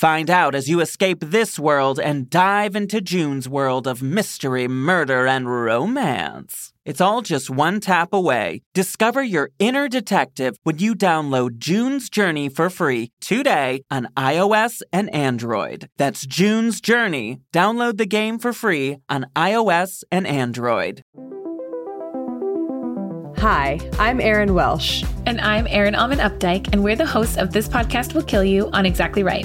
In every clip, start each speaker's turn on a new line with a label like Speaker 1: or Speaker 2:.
Speaker 1: Find out as you escape this world and dive into June's world of mystery, murder, and romance. It's all just one tap away. Discover your inner detective when you download June's Journey for free today on iOS and Android. That's June's Journey. Download the game for free on iOS and Android.
Speaker 2: Hi, I'm Erin Welsh.
Speaker 3: And I'm Erin Allmann Updyke, and we're the hosts of This Podcast Will Kill You on Exactly Right.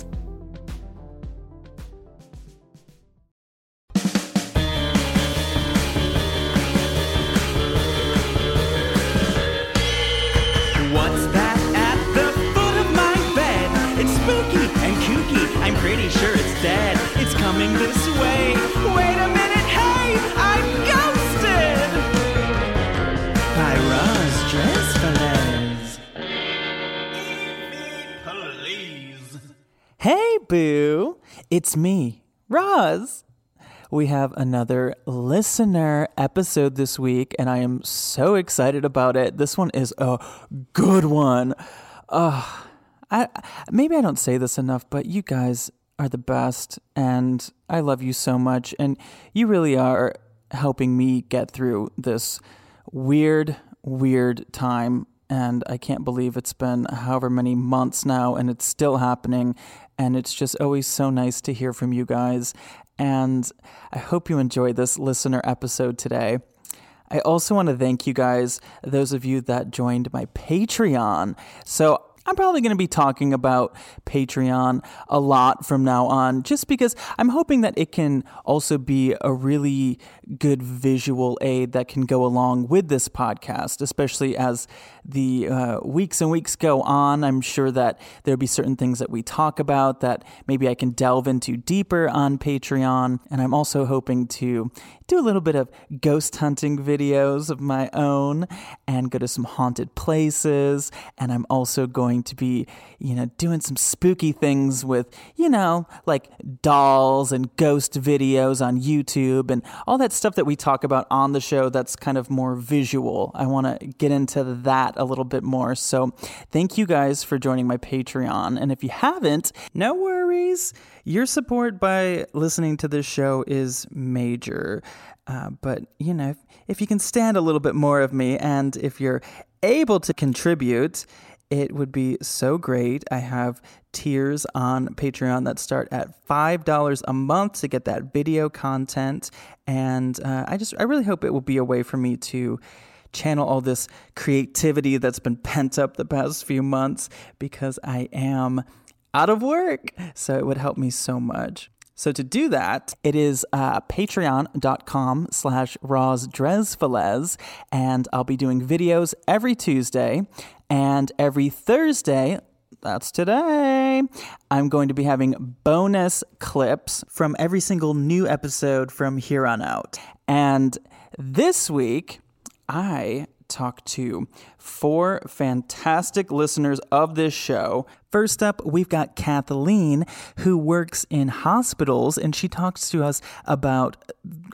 Speaker 1: Hey, I'm ghosted! By Roz Dressfelez. Please. Hey, boo. It's me, Roz. We have another listener episode this week, and I am so excited about it. This one is a good one. Uh, I maybe I don't say this enough, but you guys are the best, and I love you so much, and you really are helping me get through this weird, weird time. And I can't believe it's been however many months now, and it's still happening. And it's just always so nice to hear from you guys. And I hope you enjoyed this listener episode today. I also want to thank you guys, those of you that joined my Patreon. So I'm probably going to be talking about Patreon a lot from now on, just because I'm hoping that it can also be a really good visual aid that can go along with this podcast, especially as the uh, weeks and weeks go on. I'm sure that there'll be certain things that we talk about that maybe I can delve into deeper on Patreon. And I'm also hoping to do a little bit of ghost hunting videos of my own and go to some haunted places. And I'm also going to be, you know, doing some spooky things with, you know, like dolls and ghost videos on YouTube and all that stuff that we talk about on the show that's kind of more visual. I want to get into that a little bit more. So thank you guys for joining my Patreon. And if you haven't, no worries. Your support by listening to this show is major. Uh, but, you know, if, if you can stand a little bit more of me and if you're able to contribute, it would be so great. I have tiers on Patreon that start at $5 a month to get that video content. And uh, I just, I really hope it will be a way for me to channel all this creativity that's been pent up the past few months because I am out of work. So it would help me so much. So to do that, it is uh, patreon.com slash rosdresfelez, and I'll be doing videos every Tuesday and every Thursday, that's today. I'm going to be having bonus clips from every single new episode from here on out. And this week, I talked to four fantastic listeners of this show. First up, we've got Cathleen, who works in hospitals, and she talks to us about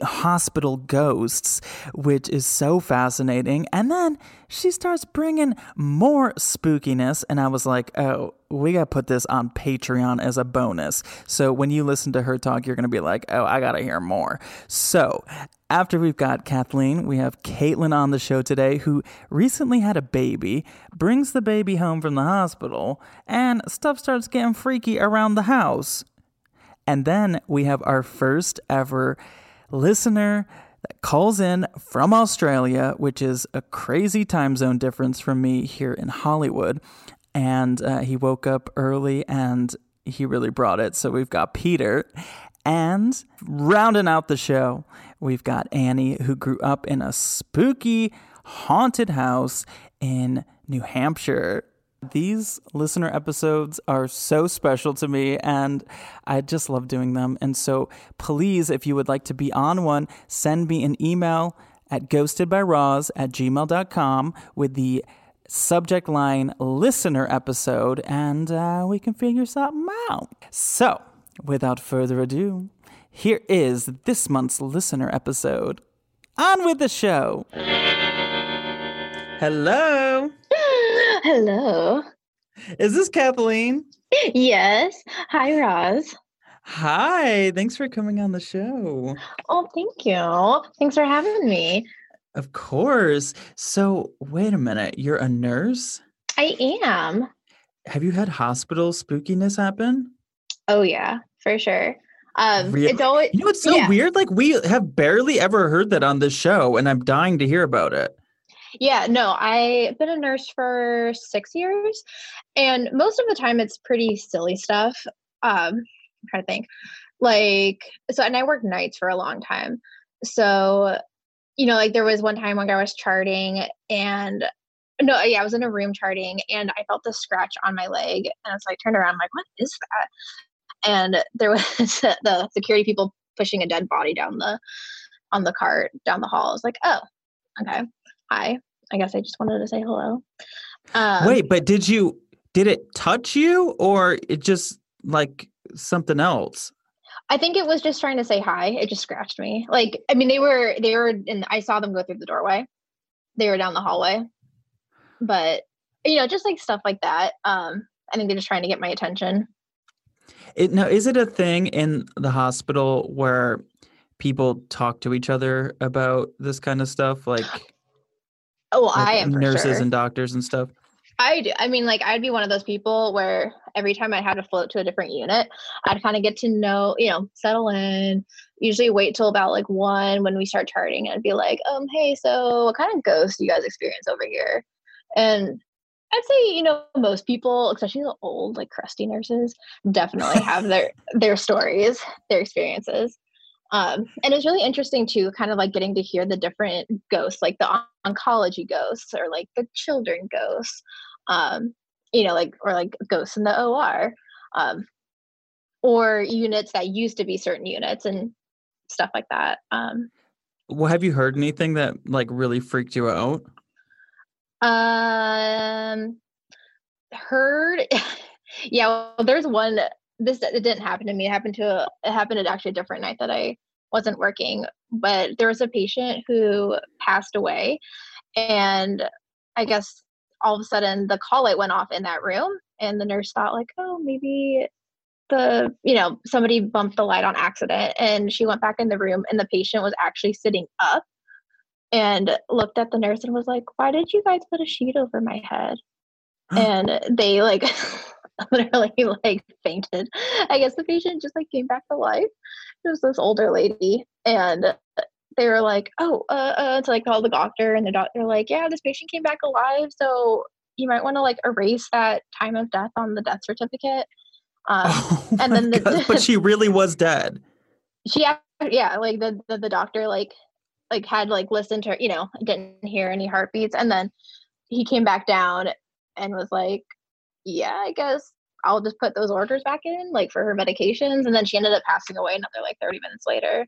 Speaker 1: hospital ghosts, which is so fascinating. And then she starts bringing more spookiness, and I was like, oh, we got to put this on Patreon as a bonus. So when you listen to her talk, you're going to be like, oh, I got to hear more. So after we've got Cathleen, we have Caitlyn on the show today, who recently had a baby, brings the baby home from the hospital, and stuff starts getting freaky around the house. And then we have our first ever listener that calls in from Australia, which is a crazy time zone difference from me here in Hollywood. And uh, he woke up early and he really brought it. So we've got Peter. And rounding out the show, we've got Annie, who grew up in a spooky, haunted house in New Hampshire. These listener episodes are so special to me, and I just love doing them. And so, please, if you would like to be on one, send me an email at ghostedbyroz at gmail.com with the subject line listener episode, and uh, we can figure something out. So, without further ado, here is this month's listener episode. On with the show. Hello.
Speaker 4: Hello.
Speaker 1: Is this Cathleen?
Speaker 4: Yes. Hi, Roz.
Speaker 1: Hi. Thanks for coming on the show.
Speaker 4: Oh, thank you. Thanks for having me.
Speaker 1: Of course. So, wait a minute. You're a nurse?
Speaker 4: I am.
Speaker 1: Have you had hospital spookiness happen?
Speaker 4: Oh, yeah, for sure. Um,
Speaker 1: Really?
Speaker 4: It's always,
Speaker 1: You know, it's so
Speaker 4: Yeah.
Speaker 1: weird. Like, we have barely ever heard that on this show, and I'm dying to hear about it.
Speaker 4: Yeah, no, I've been a nurse for six years, and most of the time it's pretty silly stuff. Um, I'm trying to think. Like, so, and I worked nights for a long time. So, you know, like there was one time when I was charting and no, yeah, I was in a room charting and I felt the scratch on my leg. And so I turned around, I'm like, what is that? And there was the security people pushing a dead body down the on the cart down the hall. I was like, oh, okay. Hi. I guess I just wanted to say hello. Um,
Speaker 1: Wait, but did you, did it touch you or it just like something else?
Speaker 4: I think it was just trying to say hi. It just scratched me. Like, I mean, they were they were and I saw them go through the doorway. They were down the hallway, but you know, just like stuff like that. Um, I think they're just trying to get my attention.
Speaker 1: It, now, is it a thing in the hospital where people talk to each other about this kind of stuff? Like,
Speaker 4: Oh,
Speaker 1: like
Speaker 4: I am
Speaker 1: nurses
Speaker 4: sure.
Speaker 1: and doctors and stuff?
Speaker 4: I do. I mean, like, I'd be one of those people where every time I had to float to a different unit, I'd kind of get to know, you know, settle in. Usually wait till about like one when we start charting and be like, um, hey, so what kind of ghosts do you guys experience over here? And I'd say, you know, most people, especially the old, like crusty nurses, definitely have their their stories, their experiences. Um, and it's really interesting too, kind of like getting to hear the different ghosts, like the on- oncology ghosts or like the children ghosts, um, you know, like or like ghosts in the OR, um, or units that used to be certain units and stuff like that. Um,
Speaker 1: Well, have you heard anything that like really freaked you out?
Speaker 4: Um, heard, yeah. Well, there's one. This it didn't happen to me. It happened to a, it happened at actually a different night that I wasn't working. But there was a patient who passed away, and I guess all of a sudden the call light went off in that room, and the nurse thought like, oh, maybe the you know somebody bumped the light on accident, and she went back in the room, and the patient was actually sitting up and looked at the nurse and was like, Why did you guys put a sheet over my head? and they like literally like fainted. I guess the patient just like came back to life. It was this older lady and they were like, Oh, uh, uh to like call the doctor and the doctor like, Yeah, this patient came back alive, so you might want to like erase that time of death on the death certificate. Um,
Speaker 1: Oh
Speaker 4: and then the-
Speaker 1: God, but she really was dead.
Speaker 4: she yeah like the, the the doctor like like had like listened to her you know didn't hear any heartbeats and then he came back down and was like yeah, I guess I'll just put those orders back in, like for her medications. And then she ended up passing away another like 30 minutes later.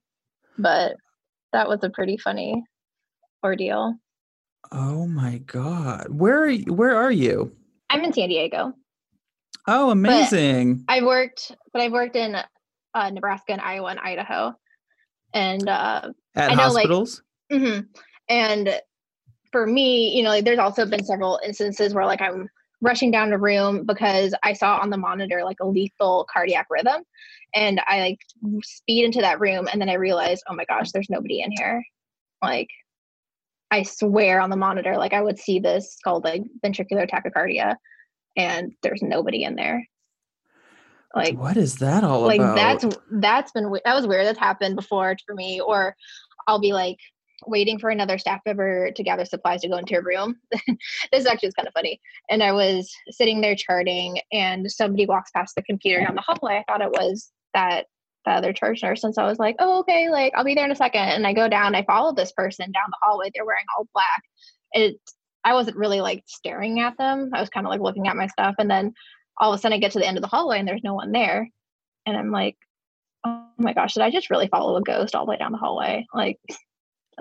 Speaker 4: But that was a pretty funny ordeal.
Speaker 1: Oh my god. Where are you, where are you?
Speaker 4: I'm in San Diego.
Speaker 1: Oh, amazing.
Speaker 4: I've worked, but I've worked in uh, Nebraska and Iowa and Idaho. And uh,
Speaker 1: At
Speaker 4: I know, like-
Speaker 1: hospitals?
Speaker 4: hmm And for me, you know, like, there's also been several instances where like I'm rushing down a room because I saw on the monitor like a lethal cardiac rhythm, and I like speed into that room, and then I realized, oh my gosh, there's nobody in here. Like, I swear on the monitor, like I would see this called like ventricular tachycardia, and there's nobody in there. Like
Speaker 1: what is that all
Speaker 4: like
Speaker 1: about?
Speaker 4: that's that's been that was weird that's happened before for me or i'll be like waiting for another staff member to gather supplies to go into a room. This actually is kind of funny. And i was sitting there charting and somebody walks past the computer down the hallway. I thought it was that the other charge nurse and so i was like oh okay like i'll be there in a second. And i go down i follow this person down the hallway. They're wearing all black. It i wasn't really like staring at them. I was kind of like looking at my stuff. And then all of a sudden I get to the end of the hallway and there's no one there. And I'm like, oh my gosh, did I just really follow a ghost all the way down the hallway? Like,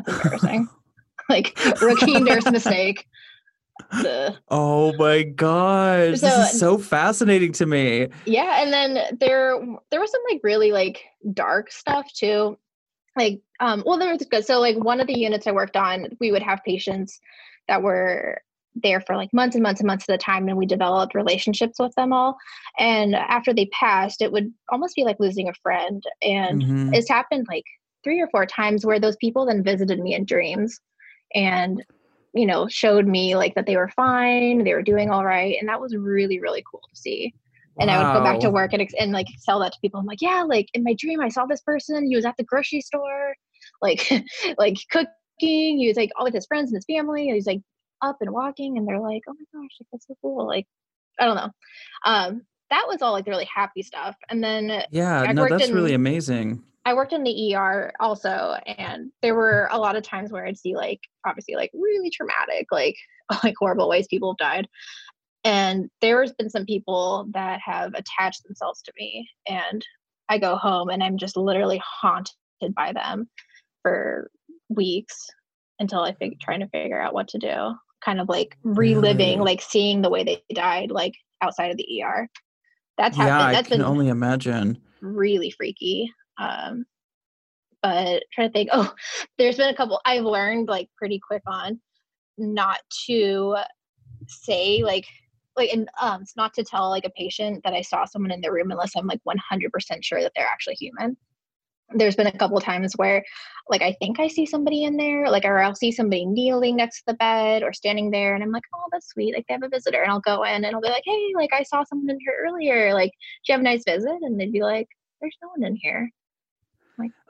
Speaker 4: that's embarrassing. like, rookie nurse mistake. Ugh.
Speaker 1: oh my gosh.
Speaker 4: So-
Speaker 1: this is so fascinating to me.
Speaker 4: Yeah, and then there there was some like really like dark stuff too. Like, um, well, there was good. So, like, one of the units I worked on, we would have patients that were there for like months and months and months at a time, and we developed relationships with them all. And after they passed, it would almost be like losing a friend. And
Speaker 1: Mhm.
Speaker 4: it's happened like three or four times where those people then visited me in dreams and you know showed me like that they were fine they were doing all right and that was really really cool to see and I would go back to work and, and like sell that to people. I'm like, yeah, like in my dream, I saw this person. He was at the grocery store, like, like cooking. He was like all with his friends and his family. And he's like up and walking, and they're like, oh my gosh, like that's so cool. Like, I don't know. Um, that was all like really happy stuff. And then
Speaker 1: Yeah,
Speaker 4: I
Speaker 1: no, that's really amazing.
Speaker 4: I worked in the ER also, and there were a lot of times where I'd see like obviously like really traumatic, like like horrible ways people have died. And there's been some people that have attached themselves to me, and I go home and I'm just literally haunted by them for weeks until I fig- trying to figure out what to do. Kind of like reliving, like seeing the way they died, like outside of the ER. That's
Speaker 1: Yeah,
Speaker 4: happened.
Speaker 1: I
Speaker 4: That's
Speaker 1: can
Speaker 4: been
Speaker 1: only imagine.
Speaker 4: really freaky. Um, but trying to think, oh, there's been a couple I've learned like pretty quick on not to say like like and um it's not to tell like a patient that I saw someone in the room unless I'm like 100% sure that they're actually human. There's been a couple times where like I think I see somebody in there, like or I'll see somebody kneeling next to the bed or standing there and I'm like, oh that's sweet, like they have a visitor and I'll go in and I'll be like, hey, like I saw someone in here earlier, like do you have a nice visit? And they'd be like, there's no one in here.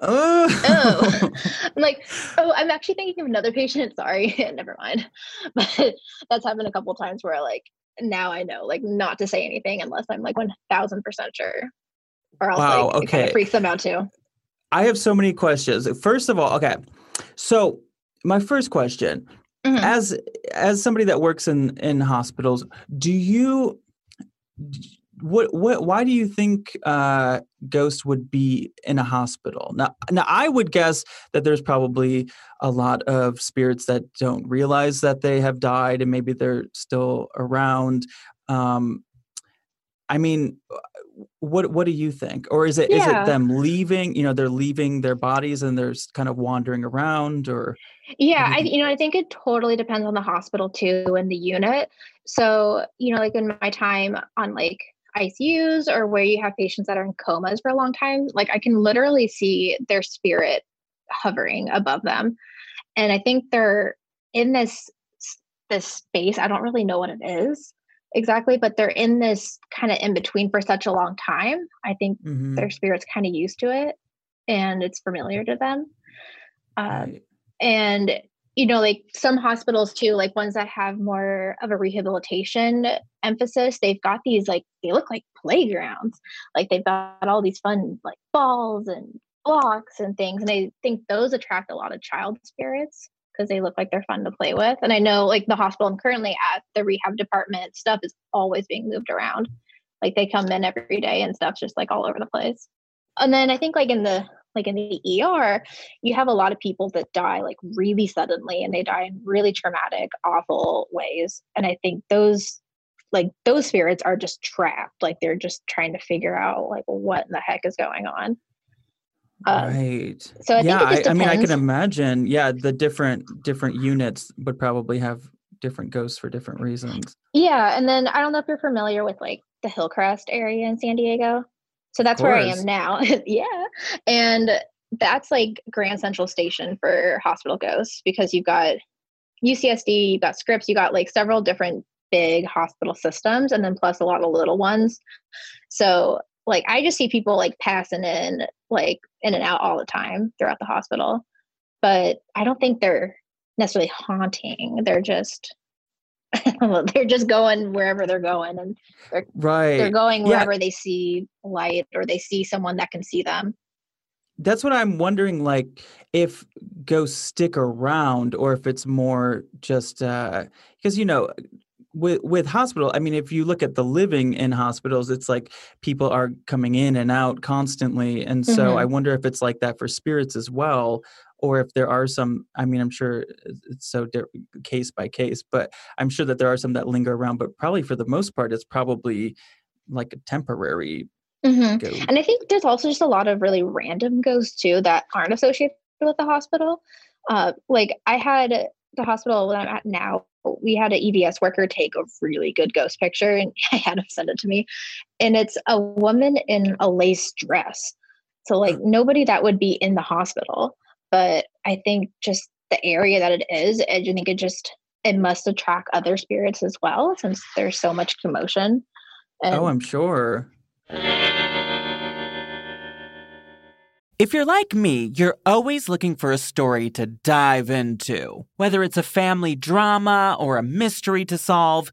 Speaker 1: Oh.
Speaker 4: Oh. I'm like, oh, I'm actually thinking of another patient. Sorry, never mind. But that's happened a couple times where like now I know like not to say anything unless I'm like one thousand percent sure, or else
Speaker 1: Wow,
Speaker 4: like it kind of freaks them out too.
Speaker 1: I have so many questions. First of all, okay. So my first question,
Speaker 4: Mhm.
Speaker 1: as as somebody that works in in hospitals, do you what what why do you think uh ghosts would be in a hospital? Now now I would guess that there's probably a lot of spirits that don't realize that they have died and maybe they're still around. Um I mean what what do you think? Or is it is
Speaker 4: Yeah.
Speaker 1: it them leaving, you know, they're leaving their bodies and they're kind of wandering around or
Speaker 4: Yeah,
Speaker 1: you
Speaker 4: I you know I think it totally depends on the hospital too and the unit. So you know, like in my time on like ICUs or where you have patients that are in comas for a long time, like I can literally see their spirit hovering above them, and I think they're in this this space. I don't really know what it is exactly, but they're in this kind of in between for such a long time. I think
Speaker 1: Mhm,
Speaker 4: their spirit's kind of used to it, and it's familiar to them. Um,
Speaker 1: right.
Speaker 4: and you know like some hospitals too like ones that have more of a rehabilitation emphasis they've got these like they look like playgrounds like they've got all these fun like balls and blocks and things and i think those attract a lot of child spirits because they look like they're fun to play with. And I know like the hospital I'm currently at, the rehab department stuff is always being moved around. Like they come in every day and stuff's just like all over the place. And then I think like in the like in the ER, you have a lot of people that die like really suddenly and they die in really traumatic, awful ways. And I think those like those spirits are just trapped. Like they're just trying to figure out like what in the heck is going on.
Speaker 5: Um, right.
Speaker 4: So I
Speaker 5: yeah,
Speaker 4: I,
Speaker 5: I, mean, I can imagine. Yeah, the different different units would probably have different ghosts for different reasons.
Speaker 4: Yeah, and then I don't know if you're familiar with like the Hillcrest area in San Diego. So that's where I am now. yeah. And that's like Grand Central Station for hospital ghosts because you've got UCSD, you've got Scripps, you got like several different big hospital systems and then plus a lot of little ones. So like I just see people like passing in like in and out all the time throughout the hospital. But I don't think they're necessarily haunting. They're just they're just going wherever they're going and they're
Speaker 5: right
Speaker 4: they're going wherever yeah. they see light or they see someone that can see them
Speaker 5: that's what i'm wondering like if ghosts stick around or if it's more just uh because you know with with hospital i mean if you look at the living in hospitals it's like people are coming in and out constantly and so mm-hmm. i wonder if it's like that for spirits as well or if there are some i mean i'm sure it's so di- case by case but i'm sure that there are some that linger around but probably for the most part it's probably like a temporary
Speaker 4: mm-hmm. and i think there's also just a lot of really random ghosts too that aren't associated with the hospital uh, like i had the hospital that i'm at now we had an EVS worker take a really good ghost picture and I had him send it to me. And it's a woman in a lace dress. So like nobody that would be in the hospital but I think just the area that it is, I think it just it must attract other spirits as well since there's so much commotion.
Speaker 5: Oh, and oh, I'm sure. If you're like me, you're always looking for a story to dive into. Whether it's a family drama or a mystery to solve,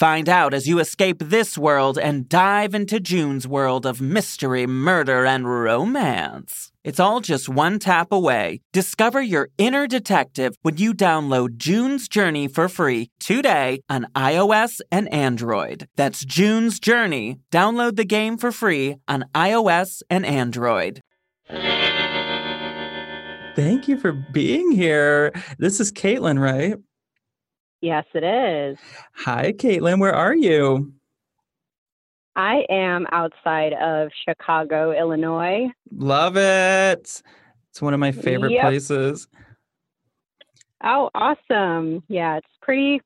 Speaker 5: Find out as you escape this world and dive into June's world of mystery, murder, and romance. It's all just one tap away. Discover your inner detective when you download June's Journey for free today on iOS and Android. That's June's Journey. Download the game for free on iOS and Android. Thank you for being here. This is Caitlyn, right?
Speaker 6: Yes, it is.
Speaker 5: Hi, Caitlyn. Where are you?
Speaker 6: I am outside of Chicago, Illinois.
Speaker 5: Love it. It's one of my favorite yep. places.
Speaker 6: Oh, awesome. Yeah, it's pretty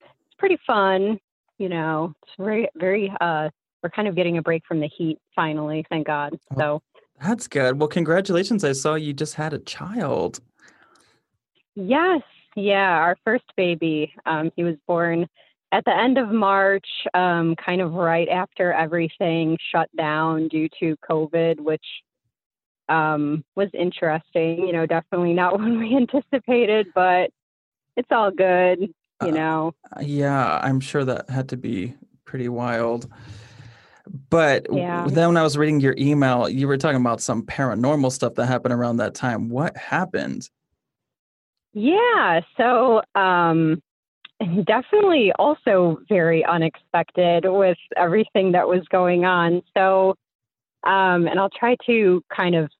Speaker 6: it's pretty fun, you know. It's very very uh we're kind of getting a break from the heat finally, thank God. Oh, so
Speaker 5: That's good. Well, congratulations. I saw you just had a child.
Speaker 6: Yes, yeah, our first baby. Um, he was born at the end of March, um, kind of right after everything shut down due to COVID, which um, was interesting. You know, definitely not what we anticipated, but it's all good. You uh, know.
Speaker 5: Yeah, I'm sure that had to be pretty wild. But yeah. then when I was reading your email, you were talking about some paranormal stuff that happened around that time. What happened?
Speaker 6: Yeah. So, um, definitely also very unexpected with everything that was going on. So, um, and I'll try to kind of,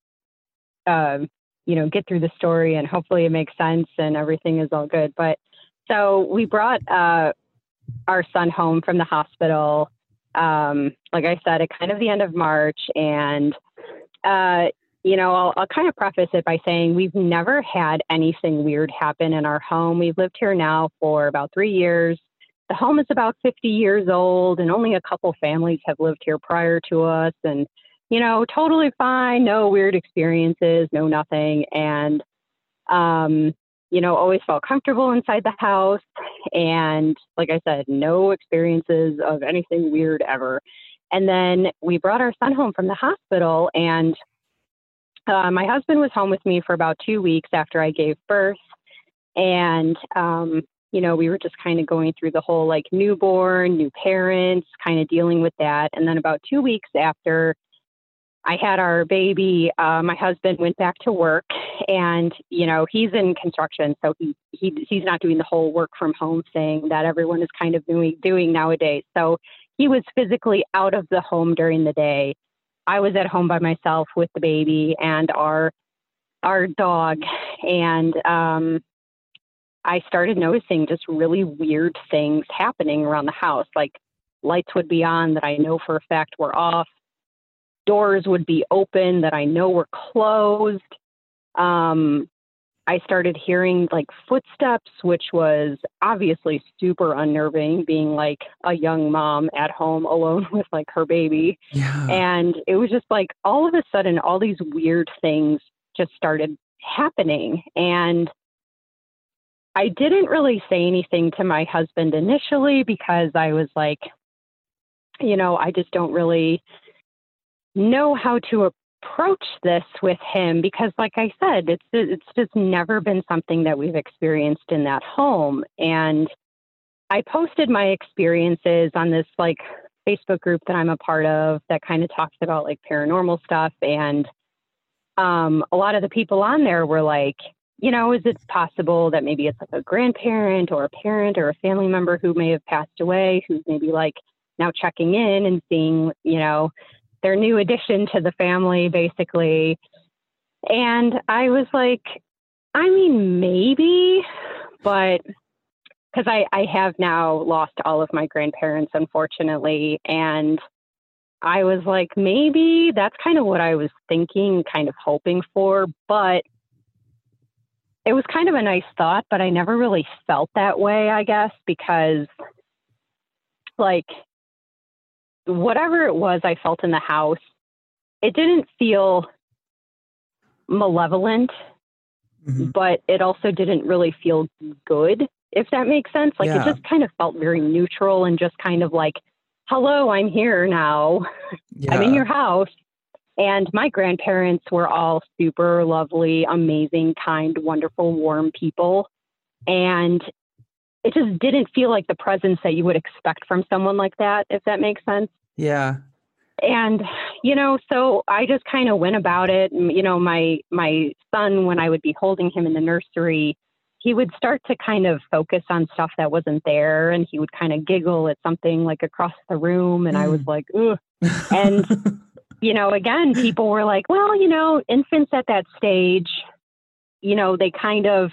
Speaker 6: um, you know, get through the story and hopefully it makes sense and everything is all good. But so we brought uh, our son home from the hospital. Um, like I said, at kind of the end of March, and uh, you know, I'll, I'll kind of preface it by saying we've never had anything weird happen in our home. We've lived here now for about three years. The home is about 50 years old, and only a couple families have lived here prior to us. And, you know, totally fine, no weird experiences, no nothing. And, um, you know, always felt comfortable inside the house. And like I said, no experiences of anything weird ever. And then we brought our son home from the hospital, and uh, my husband was home with me for about two weeks after I gave birth. And, um, you know, we were just kind of going through the whole like newborn, new parents, kind of dealing with that. And then about two weeks after I had our baby, uh, my husband went back to work, and you know he's in construction, so he, he he's not doing the whole work from home thing that everyone is kind of doing doing nowadays. So he was physically out of the home during the day, I was at home by myself with the baby and our our dog, and um, I started noticing just really weird things happening around the house. Like lights would be on that I know for a fact were off. Doors would be open that I know were closed. Um, I started hearing like footsteps, which was obviously super unnerving, being like a young mom at home alone with like her baby.
Speaker 1: Yeah.
Speaker 6: And it was just like all of a sudden, all these weird things just started happening. And I didn't really say anything to my husband initially because I was like, you know, I just don't really know how to approach this with him because like i said it's it's just never been something that we've experienced in that home. And i posted my experiences on this like facebook group that i'm a part of that kind of talks about like paranormal stuff. And um, a lot of the people on there were like you know is it possible that maybe it's like a grandparent or a parent or a family member who may have passed away who's maybe like now checking in and seeing you know their new addition to the family, basically. And I was like, I mean, maybe, but because I, I have now lost all of my grandparents, unfortunately. And I was like, maybe that's kind of what I was thinking, kind of hoping for. But it was kind of a nice thought, but I never really felt that way, I guess, because like whatever it was I felt in the house, it didn't feel malevolent, mm-hmm. but it also didn't really feel good, if that makes sense. Like yeah. it just kind of felt very neutral and just kind of like, hello, I'm here now. Yeah. I'm in your house. And my grandparents were all super lovely, amazing, kind, wonderful, warm people. And it just didn't feel like the presence that you would expect from someone like that, if that makes sense.
Speaker 1: Yeah.
Speaker 6: And you know, so I just kind of went about it. You know, my my son, when I would be holding him in the nursery, he would start to kind of focus on stuff that wasn't there, and he would kind of giggle at something like across the room, and mm. I was mm. like, Ugh. and you know, again, people were like, well, you know, infants at that stage, you know, they kind of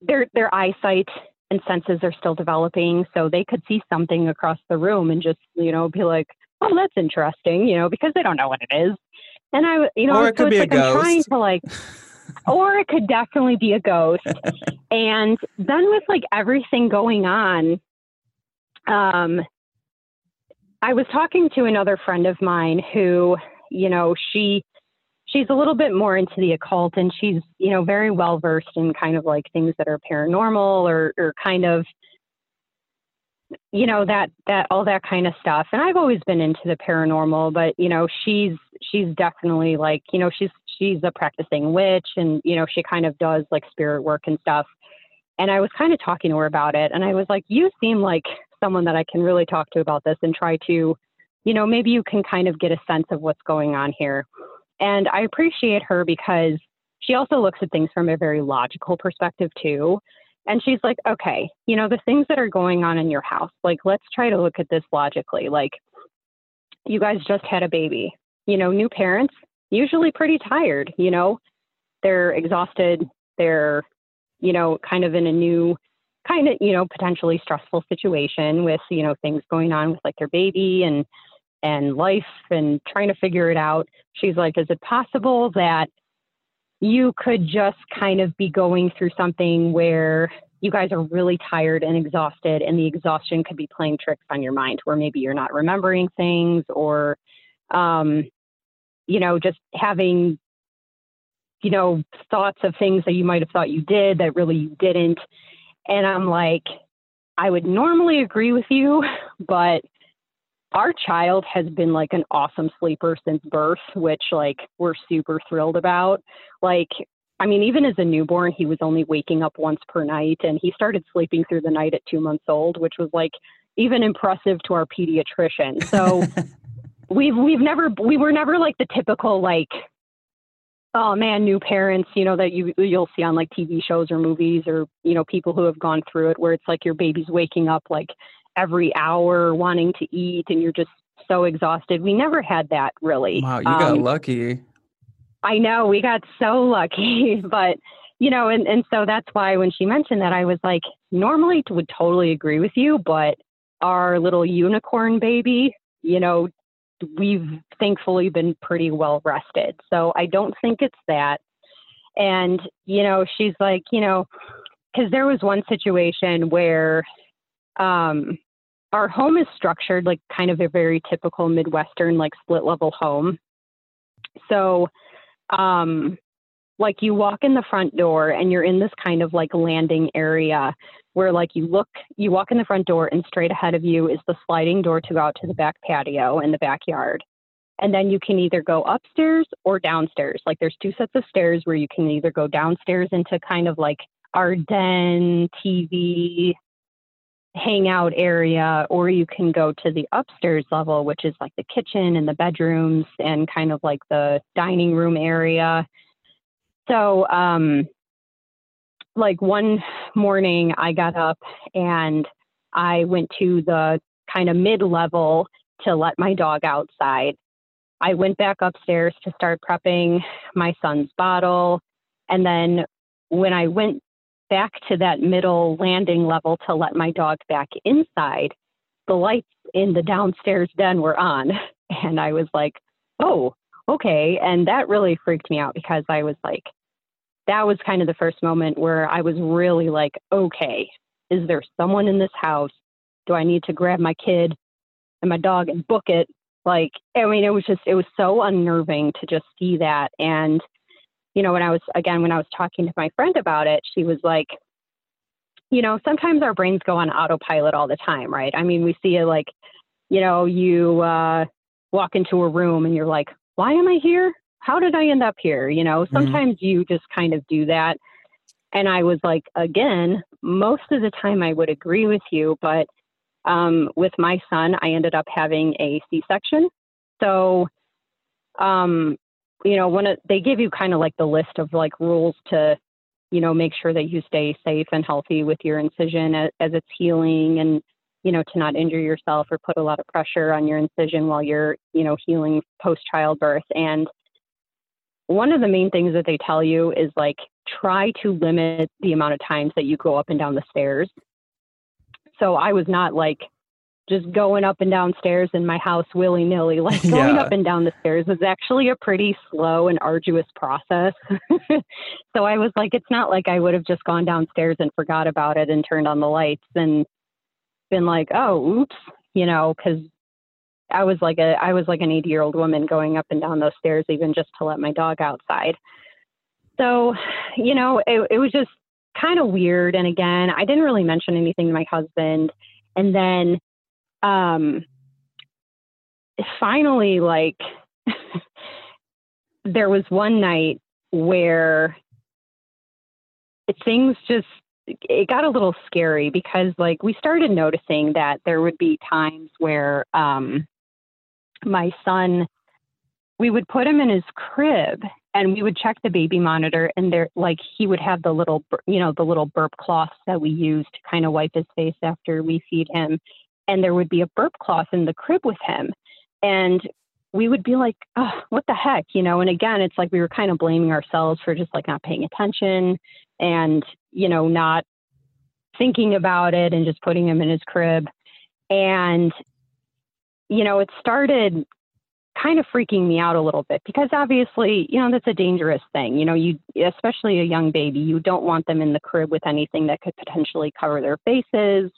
Speaker 6: their their eyesight and senses are still developing. So they could see something across the room and just, you know, be like, oh, that's interesting, you know, because they don't know what it is. And I, you know,
Speaker 1: or it
Speaker 6: so
Speaker 1: could be
Speaker 6: like
Speaker 1: a ghost.
Speaker 6: I'm trying to like, or it could definitely be a ghost. and then with like everything going on, um, I was talking to another friend of mine who, you know, she she's a little bit more into the occult and she's you know very well versed in kind of like things that are paranormal or or kind of you know that that all that kind of stuff. And i've always been into the paranormal but you know she's she's definitely like you know she's she's a practicing witch and you know she kind of does like spirit work and stuff. And i was kind of talking to her about it and i was like you seem like someone that i can really talk to about this and try to you know maybe you can kind of get a sense of what's going on here and I appreciate her because she also looks at things from a very logical perspective too. And she's like, okay, you know, the things that are going on in your house, like, let's try to look at this logically. Like, you guys just had a baby. You know, new parents, usually pretty tired, you know, they're exhausted, they're, you know, kind of in a new, kind of, you know, potentially stressful situation with, you know, things going on with like their baby and, and life and trying to figure it out. She's like, is it possible that you could just kind of be going through something where you guys are really tired and exhausted, and the exhaustion could be playing tricks on your mind, where maybe you're not remembering things or, um, you know, just having, you know, thoughts of things that you might have thought you did that really you didn't. And I'm like, I would normally agree with you, but our child has been like an awesome sleeper since birth, which like we're super thrilled about. Like, I mean, even as a newborn, he was only waking up once per night and he started sleeping through the night at two months old, which was like even impressive to our pediatrician. So we've we've never we were never like the typical like oh man new parents you know that you you'll see on like tv shows or movies or you know people who have gone through it where it's like your baby's waking up like every hour wanting to eat and you're just so exhausted. We never had that really.
Speaker 1: Wow, you got um, lucky.
Speaker 6: I know we got so lucky, but you know, and, and so that's why when she mentioned that, I was like, normally would totally agree with you, but our little unicorn baby, you know, we've thankfully been pretty well rested. So I don't think it's that. And, you know, she's like, you know, because there was one situation where um, our home is structured like kind of a very typical Midwestern, like split level home. So, um, like you walk in the front door and you're in this kind of like landing area where like you look you walk in the front door and straight ahead of you is the sliding door to go out to the back patio in the backyard and then you can either go upstairs or downstairs like there's two sets of stairs where you can either go downstairs into kind of like our den tv hangout area, or you can go to the upstairs level, which is like the kitchen and the bedrooms and kind of like the dining room area. So, um, like one morning, I got up and I went to the kind of mid level to let my dog outside. I went back upstairs to start prepping my son's bottle. And then when I went back to that middle landing level to let my dog back inside, the lights in the downstairs den were on. And I was like, oh, okay. And that really freaked me out because I was like, that was kind of the first moment where I was really like, okay, is there someone in this house? Do I need to grab my kid and my dog and book it? Like, I mean, it was just, it was so unnerving to just see that. And you know, when I was, again, when I was talking to my friend about it, she was like, you know, sometimes our brains go on autopilot all the time, right? I mean, we see it like, you know, you uh, walk into a room and you're like, why am I here? How did I end up here? You know, mm-hmm. sometimes mm-hmm. you just kind of do that. And I was like, again, most of the time I would agree with you, but um, with my son, I ended up having a C section. So, um, you know, when it, they give you kind of like the list of like rules to, you know, make sure that you stay safe and healthy with your incision as, as it's healing and, you know, to not injure yourself or put a lot of pressure on your incision while you're, you know, healing post childbirth. And one of the main things that they tell you is like try to limit the amount of times that you go up and down the stairs. So I was not like just going up and down stairs in my house willy nilly. Like going yeah. up and down the stairs was actually a pretty slow and arduous process. so I was like, it's not like I would have just gone downstairs and forgot about it and turned on the lights and been like, oh, oops, you know, because I was like a I was like an 80 year old woman going up and down those stairs even just to let my dog outside. So, you know, it, it was just kind of weird. And again, I didn't really mention anything to my husband. And then um, finally, like, there was one night where things just it got a little scary because like we started noticing that there would be times where um my son we would put him in his crib and we would check the baby monitor and there like he would have the little you know the little burp cloths that we use to kind of wipe his face after we feed him and there would be a burp cloth in the crib with him. And we would be like oh what the heck you know? And again it's like we were kind of blaming ourselves for just like not paying attention and you know not thinking about it and just putting him in his crib. And you know it started kind of freaking me out a little bit because obviously, you know, that's a dangerous thing. You know, you especially a young baby, you don't want them in the crib with anything that could potentially cover their faces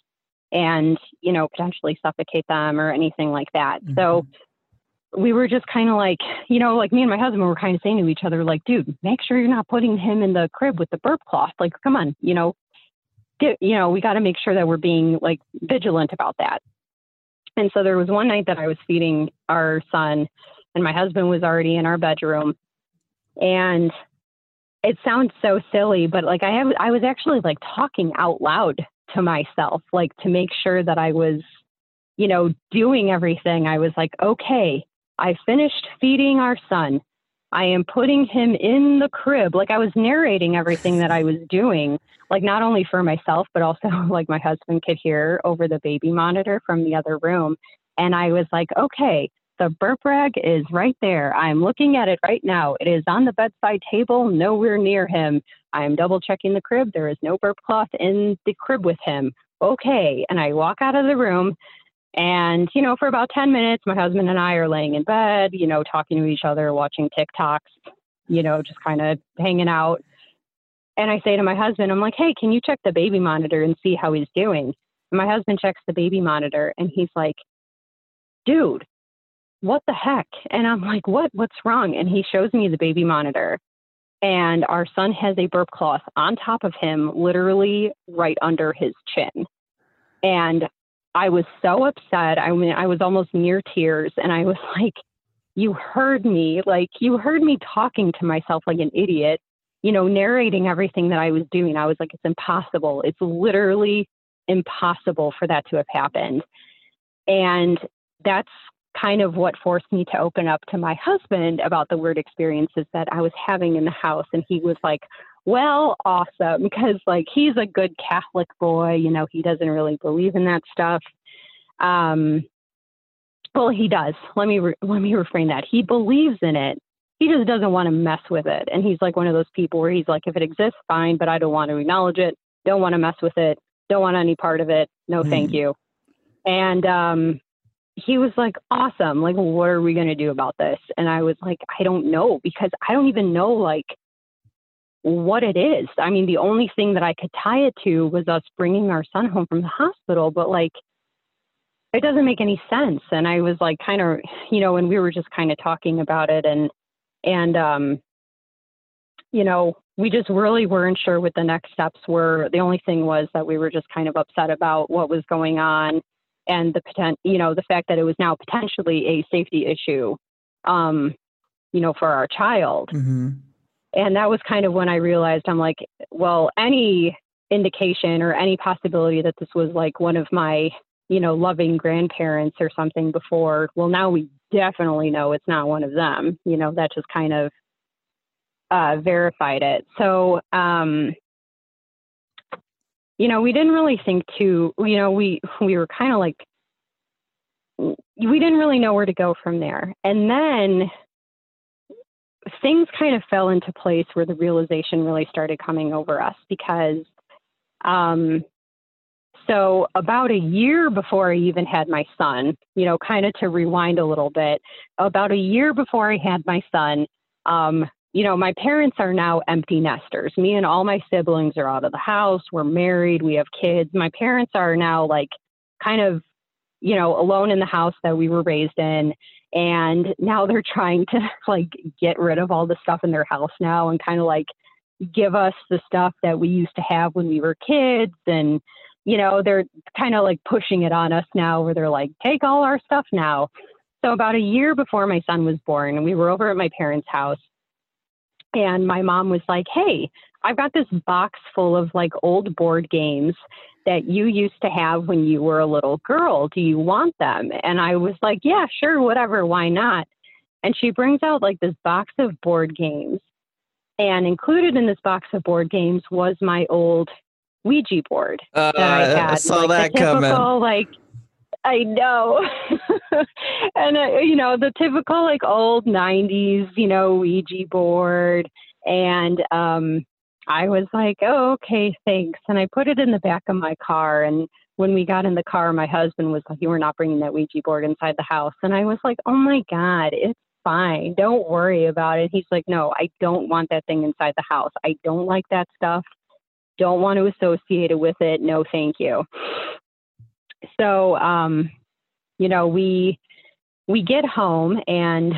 Speaker 6: and, you know, potentially suffocate them or anything like that. Mm-hmm. So we were just kind of like, you know, like me and my husband were kind of saying to each other, like, dude, make sure you're not putting him in the crib with the burp cloth. Like, come on, you know, get, you know, we got to make sure that we're being like vigilant about that. And so there was one night that I was feeding our son, and my husband was already in our bedroom. And it sounds so silly, but like I have, I was actually like talking out loud to myself, like to make sure that I was, you know, doing everything. I was like, okay, I finished feeding our son. I am putting him in the crib. Like I was narrating everything that I was doing, like not only for myself, but also like my husband could hear over the baby monitor from the other room. And I was like, okay, the burp rag is right there. I'm looking at it right now. It is on the bedside table, nowhere near him. I am double checking the crib. There is no burp cloth in the crib with him. Okay. And I walk out of the room and, you know, for about 10 minutes, my husband and I are laying in bed, you know, talking to each other, watching TikToks, you know, just kind of hanging out. And I say to my husband, I'm like, hey, can you check the baby monitor and see how he's doing? And my husband checks the baby monitor and he's like, dude, what the heck? And I'm like, what? What's wrong? And he shows me the baby monitor. And our son has a burp cloth on top of him, literally right under his chin. And I was so upset. I mean, I was almost near tears. And I was like, you heard me. Like, you heard me talking to myself like an idiot, you know, narrating everything that I was doing. I was like, it's impossible. It's literally impossible for that to have happened. And that's kind of what forced me to open up to my husband about the weird experiences that I was having in the house. And he was like, well, awesome. Because like he's a good Catholic boy, you know, he doesn't really believe in that stuff. Um, well, he does. Let me re- let me refrain that. He believes in it. He just doesn't want to mess with it. And he's like one of those people where he's like, if it exists, fine, but I don't want to acknowledge it. Don't want to mess with it. Don't want any part of it. No, mm. thank you. And um, he was like, awesome. Like, what are we going to do about this? And I was like, I don't know because I don't even know like what it is. I mean, the only thing that I could tie it to was us bringing our son home from the hospital, but like, it doesn't make any sense. And I was like, kind of, you know, and we were just kind of talking about it and, and, um, you know, we just really weren't sure what the next steps were. The only thing was that we were just kind of upset about what was going on and the potent, you know, the fact that it was now potentially a safety issue, um, you know, for our child. Mm-hmm and that was kind of when I realized I'm like, well, any indication or any possibility that this was like one of my, you know, loving grandparents or something before, well, now we definitely know it's not one of them. You know, that just kind of uh, verified it. So, um, you know, we didn't really think to, you know, we we were kind of like, we didn't really know where to go from there. And then things kind of fell into place where the realization really started coming over us because um, so about a year before I even had my son, you know, kind of to rewind a little bit, about a year before I had my son, um, you know, my parents are now empty nesters. Me and all my siblings are out of the house. We're married. We have kids. My parents are now like kind of, you know, alone in the house that we were raised in and now they're trying to like get rid of all the stuff in their house now and kind of like give us the stuff that we used to have when we were kids and you know they're kind of like pushing it on us now where they're like take all our stuff now so about a year before my son was born we were over at my parents house and my mom was like hey i've got this box full of like old board games that you used to have when you were a little girl. Do you want them? And I was like, yeah, sure, whatever, why not? And she brings out like this box of board games. And included in this box of board games was my old Ouija board
Speaker 1: Uh,
Speaker 6: that I had.
Speaker 1: I saw
Speaker 6: like
Speaker 1: that coming.
Speaker 6: like I know, and uh, you know the typical like old '90s, you know, Ouija board, and um, I was like, oh, okay, thanks, and I put it in the back of my car, and when we got in the car, my husband was like, you were not bringing that Ouija board inside the house, and I was like, oh my god, it's fine, don't worry about it. He's like, no, I don't want that thing inside the house. I don't like that stuff. Don't want to associate it with it. No, thank you so um, you know we we get home and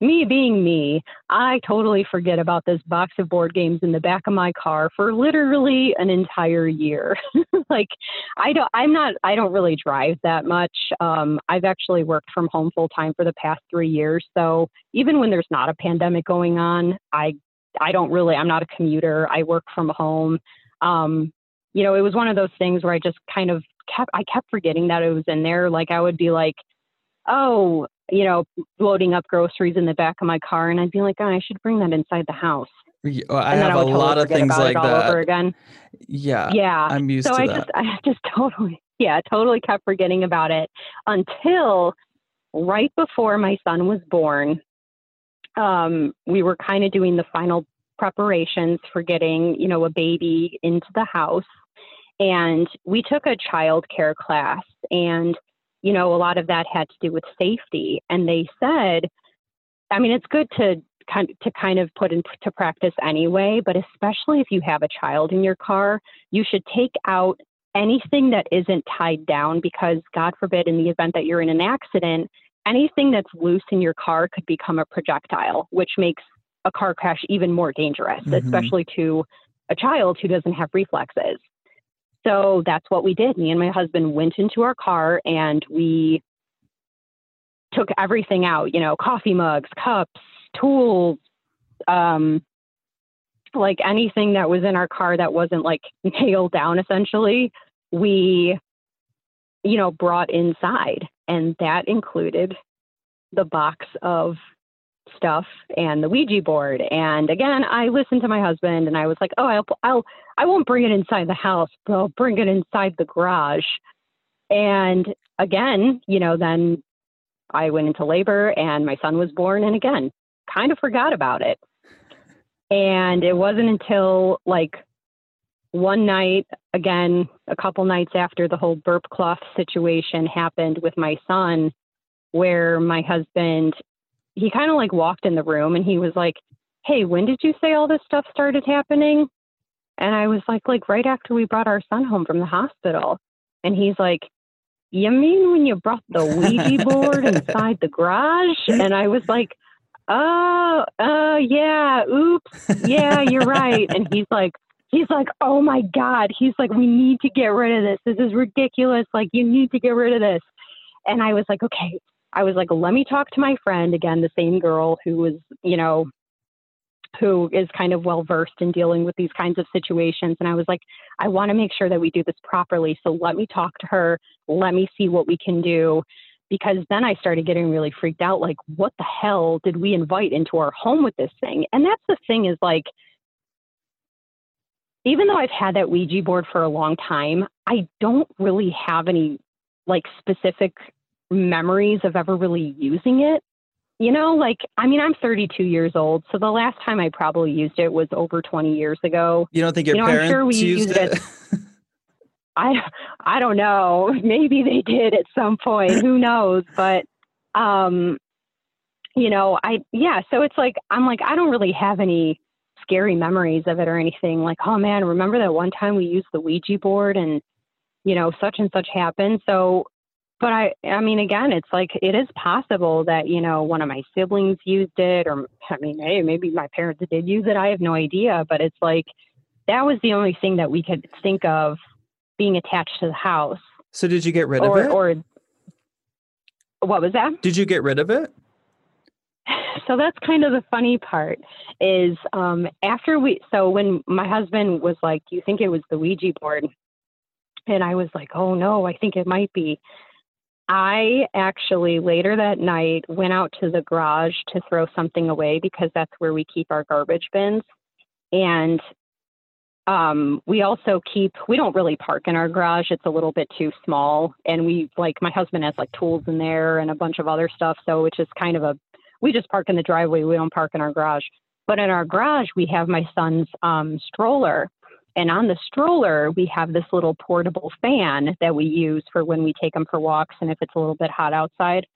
Speaker 6: me being me i totally forget about this box of board games in the back of my car for literally an entire year. Like i don't i'm not i don't really drive that much. Um, i've actually worked from home full time for the past three years. So even when there's not a pandemic going on i i don't really i'm not a commuter. I work from home. Um, you know it was one of those things where i just kind of kept I kept forgetting that it was in there. Like I would be like, oh, you know, loading up groceries in the back of my car, and I'd be like, oh, I should bring that inside the house.
Speaker 1: Yeah, well, I
Speaker 6: and
Speaker 1: have
Speaker 6: I
Speaker 1: a
Speaker 6: totally
Speaker 1: lot of things like that.
Speaker 6: over again.
Speaker 1: Yeah,
Speaker 6: Yeah.
Speaker 1: I'm used
Speaker 6: so
Speaker 1: to
Speaker 6: I
Speaker 1: that.
Speaker 6: just I just totally yeah, totally kept forgetting about it until right before my son was born. Um, we were kind of doing the final preparations for getting, you know, a baby into the house. And we took a child care class and you know, a lot of that had to do with safety. And they said, I mean, it's good to kind to kind of put into practice anyway, but especially if you have a child in your car, you should take out anything that isn't tied down because God forbid in the event that you're in an accident, anything that's loose in your car could become a projectile, which makes a car crash even more dangerous,
Speaker 1: Mhm.
Speaker 6: especially to a child who doesn't have reflexes. So that's what we did. Me and my husband went into our car and we took everything out, you know, coffee mugs, cups, tools, um, like anything that was in our car that wasn't like nailed down essentially, we, you know, brought inside. And that included the box of stuff and the Ouija board. And again, I listened to my husband and I was like, oh, I'll, I'll, I won't bring it inside the house, but I'll bring it inside the garage. And again, you know, then I went into labor and my son was born. And again, kind of forgot about it. And it wasn't until like one night, again, a couple nights after the whole burp cloth situation happened with my son, where my husband, he kind of like walked in the room and he was like, Hey, when did you say all this stuff started happening? And I was like, like right after we brought our son home from the hospital. And he's like, You mean when you brought the Ouija board inside the garage? And I was like, Oh, uh, yeah, oops, yeah, you're right. And he's like, he's like, oh my God. He's like, we need to get rid of this. This is ridiculous. Like, you need to get rid of this. And I was like, okay. I was like, let me talk to my friend again, the same girl who was, you know, who is kind of well versed in dealing with these kinds of situations. And I was like, I want to make sure that we do this properly. So let me talk to her. Let me see what we can do. Because then I started getting really freaked out like, what the hell did we invite into our home with this thing? And that's the thing is like, even though I've had that Ouija board for a long time, I don't really have any like specific memories of ever really using it. You know, like, I mean, I'm 32 years old. So the last time I probably used it was over 20 years ago.
Speaker 1: You don't think your
Speaker 6: You know, I'm
Speaker 1: parents
Speaker 6: sure we
Speaker 1: used
Speaker 6: used
Speaker 1: it?
Speaker 6: it- I, I don't know. Maybe they did at some point. Who knows? But, um, you know, I, yeah. So it's like, I'm like, I don't really have any scary memories of it or anything. Like, oh man, remember that one time we used the Ouija board and, you know, such and such happened. So, but I, I mean, again, it's like it is possible that you know one of my siblings used it, or I mean, hey, maybe my parents did use it. I have no idea, but it's like that was the only thing that we could think of being attached to the house,
Speaker 1: so did you get rid
Speaker 6: or
Speaker 1: of it?
Speaker 6: or what was that?
Speaker 1: did you get rid of it?
Speaker 6: so that's kind of the funny part is um, after we so when my husband was like you think it was the ouija board and i was like oh no i think it might be i actually later that night went out to the garage to throw something away because that's where we keep our garbage bins. And um, we also keep we don't really park in our garage. It's a little bit too small. And we like my husband has like tools in there and a bunch of other stuff. So it's just kind of a we just park in the driveway. We don't park in our garage. But in our garage we have my son's um, stroller and on the stroller we have this little portable fan that we use for when we take them for walks and if it's a little bit hot outside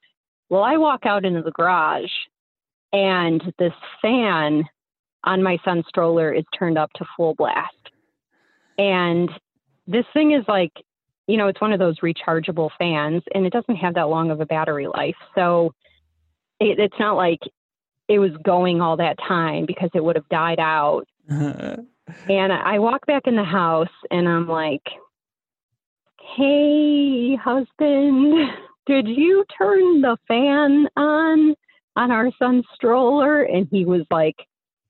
Speaker 6: well i walk out into the garage and this fan on my son's stroller is turned up to full blast. And this thing is like, you know, it's one of those rechargeable fans and it doesn't have that long of a battery life. So it, it's not like it was going all that time because it would have died out. and I walk back in the house and I'm like, hey, husband, did you turn the fan on on our son's stroller? And he was like,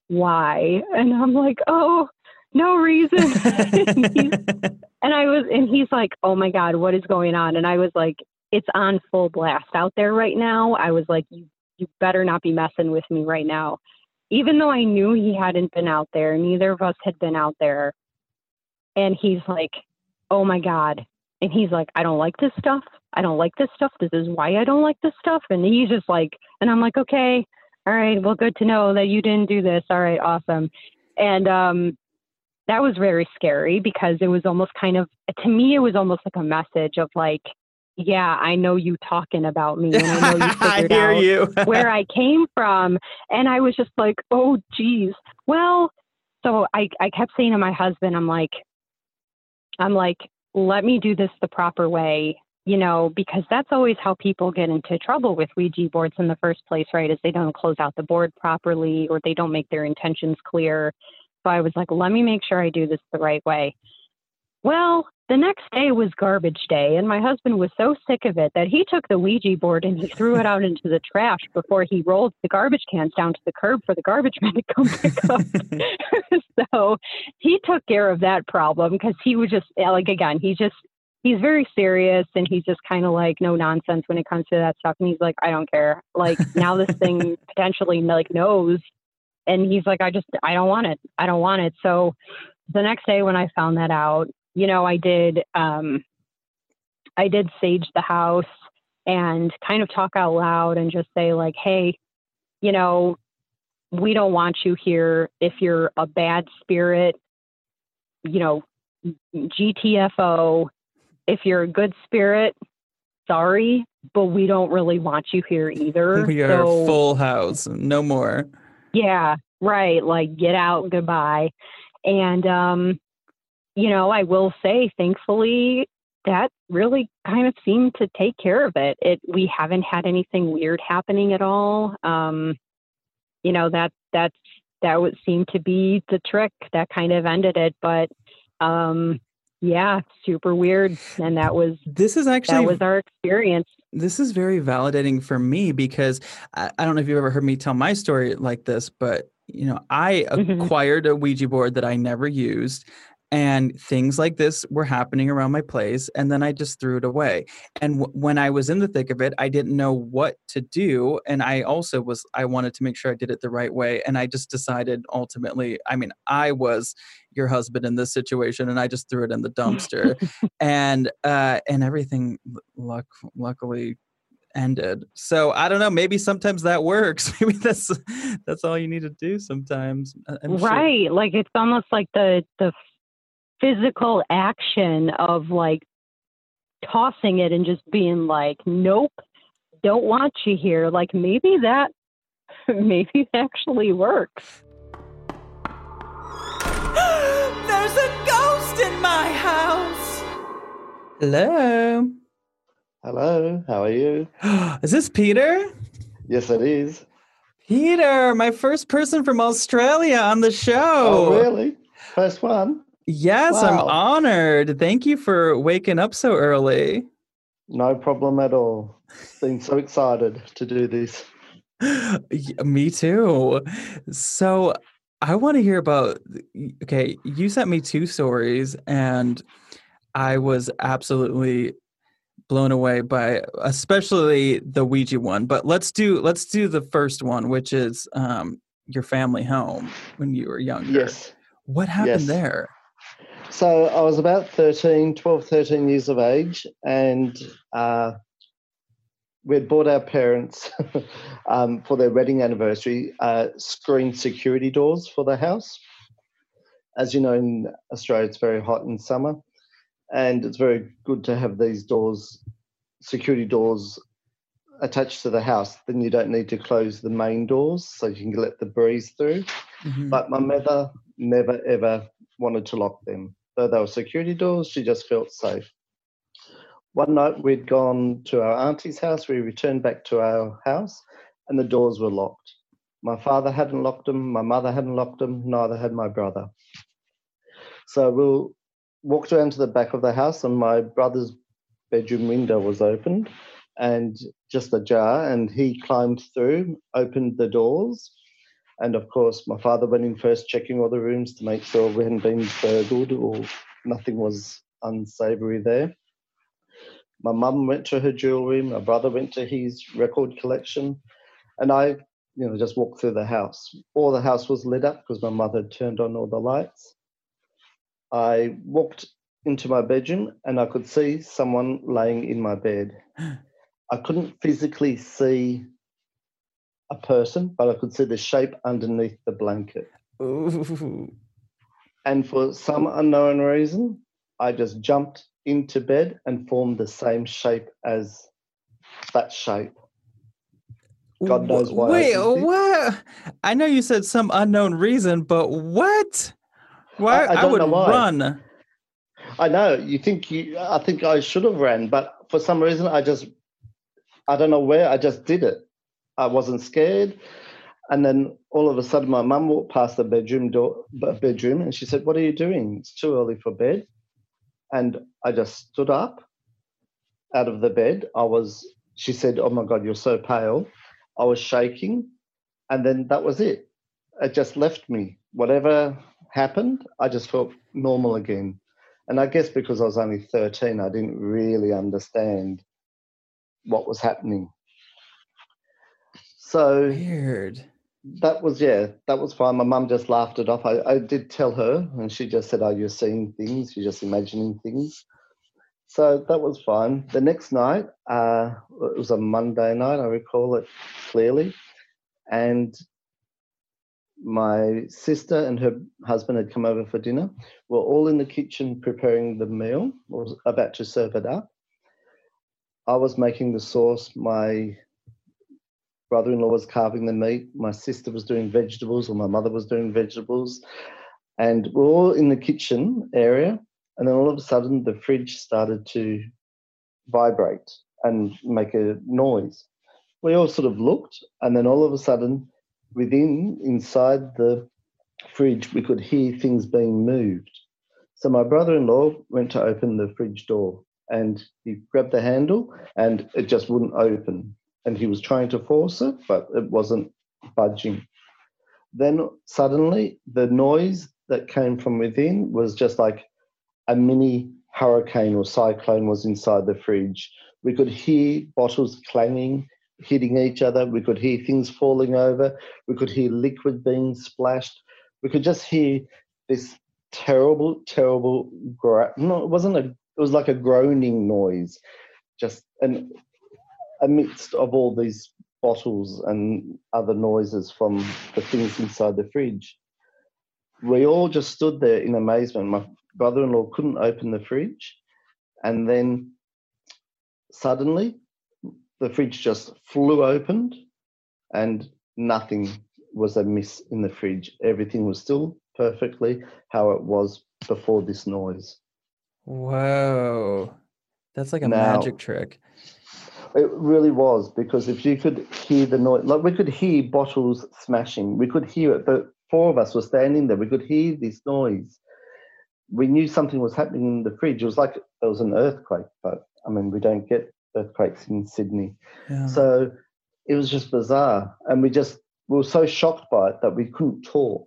Speaker 6: why? And I'm like, oh, no reason. and, and I was, and he's like, oh my God, what is going on? And I was like, it's on full blast out there right now. I was like, you, you better not be messing with me right now. Even though I knew he hadn't been out there, neither of us had been out there. And he's like, oh my God. And he's like, I don't like this stuff. I don't like this stuff. This is why I don't like this stuff. And he's just like, and I'm like, okay all right, well, good to know that you didn't do this. All right, awesome. And um, that was very scary because it was almost kind of, to me, it was almost like a message of like, yeah, I know you talking about me, and I know you figured out you. where I came from. And I was just like, oh, geez. Well, so I, I kept saying to my husband, I'm like, I'm like, let me do this the proper way you know, because that's always how people get into trouble with Ouija boards in the first place, right? Is they don't close out the board properly or they don't make their intentions clear. So I was like, let me make sure I do this the right way. Well, the next day was garbage day, and my husband was so sick of it that he took the Ouija board and he threw it out into the trash before he rolled the garbage cans down to the curb for the garbage man to come pick up. so he took care of that problem because he was just like again, he just he's very serious and he's just kind of like no nonsense when it comes to that stuff. And he's like i don't care. Like now this thing potentially like knows and he's like i just i don't want it. I don't want it. So the next day when i found that out you know i did um i did sage the house and kind of talk out loud and just say like hey you know we don't want you here if you're a bad spirit you know gtfo if you're a good spirit, sorry, but we don't really want you here either.
Speaker 1: We are so, full house, no more.
Speaker 6: Yeah, right. Like get out, goodbye. And um, you know, I will say, thankfully, that really kind of seemed to take care of it. It we haven't had anything weird happening at all. Um, you know, that that that would seem to be the trick that kind of ended it. But um, yeah, super weird. And that was
Speaker 1: this is actually
Speaker 6: that was our experience.
Speaker 1: This is very validating for me because I, I don't know if you've ever heard me tell my story like this, but you know, I mm-hmm. acquired a Ouija board that I never used and things like this were happening around my place and then i just threw it away. And w- when i was in the thick of it i didn't know what to do and i also was i wanted to make sure i did it the right way and i just decided ultimately i mean i was your husband in this situation and i just threw it in the dumpster. And uh and everything luck luckily ended. So i don't know maybe sometimes that works. Maybe that's that's all you need to do sometimes
Speaker 6: I'm right sure. like it's almost like the the physical action of like tossing it and just being like, nope, don't want you here. Like maybe that, maybe actually works.
Speaker 7: There's a ghost in my house.
Speaker 1: Hello.
Speaker 8: Hello, how are you?
Speaker 1: is this Peter?
Speaker 8: Yes, it is.
Speaker 1: Peter, my first person from Australia on the show.
Speaker 8: Oh, really? First one?
Speaker 1: Yes, wow. I'm honored. Thank you for waking up so early.
Speaker 8: No problem at all. Been so excited to do this.
Speaker 1: me too. So I want to hear about okay, you sent me two stories and I was absolutely blown away by especially the Ouija one. But let's do let's do the first one, which is um your family home when you were younger.
Speaker 8: Yes.
Speaker 1: What happened
Speaker 8: Yes.
Speaker 1: there?
Speaker 8: So I was about 13, 12, 13 years of age, and uh, we'd bought our parents um, for their wedding anniversary uh, screen security doors for the house. As you know, in Australia, it's very hot in summer, and it's very good to have these doors, security doors, attached to the house. Then you don't need to close the main doors, so you can let the breeze through.
Speaker 1: Mhm.
Speaker 8: But my mother never ever wanted to lock them. Though they were security doors, she just felt safe. One night we'd gone to our auntie's house, we returned back to our house, and the doors were locked. My father hadn't locked them, my mother hadn't locked them, neither had my brother. So we walked around to the back of the house, and my brother's bedroom window was opened and just ajar, and he climbed through, opened the doors, and of course, my father went in first, checking all the rooms to make sure we hadn't been burgled or nothing was unsavory there. My mum went to her jewelry, my brother went to his record collection, and I, you know, just walked through the house. All the house was lit up because my mother had turned on all the lights. I walked into my bedroom and I could see someone laying in my bed. I couldn't physically see a person, but I could see the shape underneath the blanket.
Speaker 1: Ooh.
Speaker 8: And for some unknown reason, I just jumped into bed and formed the same shape as that shape. God knows why I
Speaker 1: Wait,
Speaker 8: it.
Speaker 1: what? I know you said some unknown reason, but what? Why?
Speaker 8: I don't
Speaker 1: would
Speaker 8: know why.
Speaker 1: run.
Speaker 8: I know you think you. I think I should have ran, but for some reason, I just. I don't know where. I just did it. I wasn't scared, and then all of a sudden, my mum walked past the bedroom door, bedroom, and she said, "What are you doing? It's too early for bed." And I just stood up, out of the bed. I was. She said, "Oh my God, you're so pale." I was shaking, and then that was it. It just left me. Whatever happened, I just felt normal again. And I guess because I was only 13, I didn't really understand what was happening. So
Speaker 1: Weird.
Speaker 8: that was, yeah, that was fine. My mum just laughed it off. I, I did tell her, and she just said, Oh, you're seeing things, you're just imagining things. So that was fine. The next night, uh, it was a Monday night, I recall it clearly. And my sister and her husband had come over for dinner. We're all in the kitchen preparing the meal, was about to serve it up. I was making the sauce. My brother-in-law was carving the meat. My sister was doing vegetables, or my mother was doing vegetables, and we're all in the kitchen area. And then all of a sudden, the fridge started to vibrate and make a noise. We all sort of looked, and then all of a sudden, within inside the fridge, we could hear things being moved. So my brother-in-law went to open the fridge door, and he grabbed the handle, and it just wouldn't open. And he was trying to force it, but it wasn't budging. Then suddenly, the noise that came from within was just like a mini hurricane or cyclone was inside the fridge. We could hear bottles clanging, hitting each other. We could hear things falling over. We could hear liquid being splashed. We could just hear this terrible, terrible. Gra- no, it wasn't a. It was like a groaning noise, just and amidst of all these bottles and other noises from the things inside the fridge. We all just stood there in amazement. My brother-in-law couldn't open the fridge, and then suddenly the fridge just flew open and nothing was amiss in the fridge. Everything was still perfectly how it was before this noise.
Speaker 1: Whoa. That's like a
Speaker 8: Now-
Speaker 1: magic trick.
Speaker 8: It really was because if you could hear the noise, like we could hear bottles smashing, we could hear it. The four of us were standing there, we could hear this noise. We knew something was happening in the fridge. It was like there was an earthquake, but I mean, we don't get earthquakes in Sydney.
Speaker 1: Yeah.
Speaker 8: So it was just bizarre. And we just we were so shocked by it that we couldn't talk.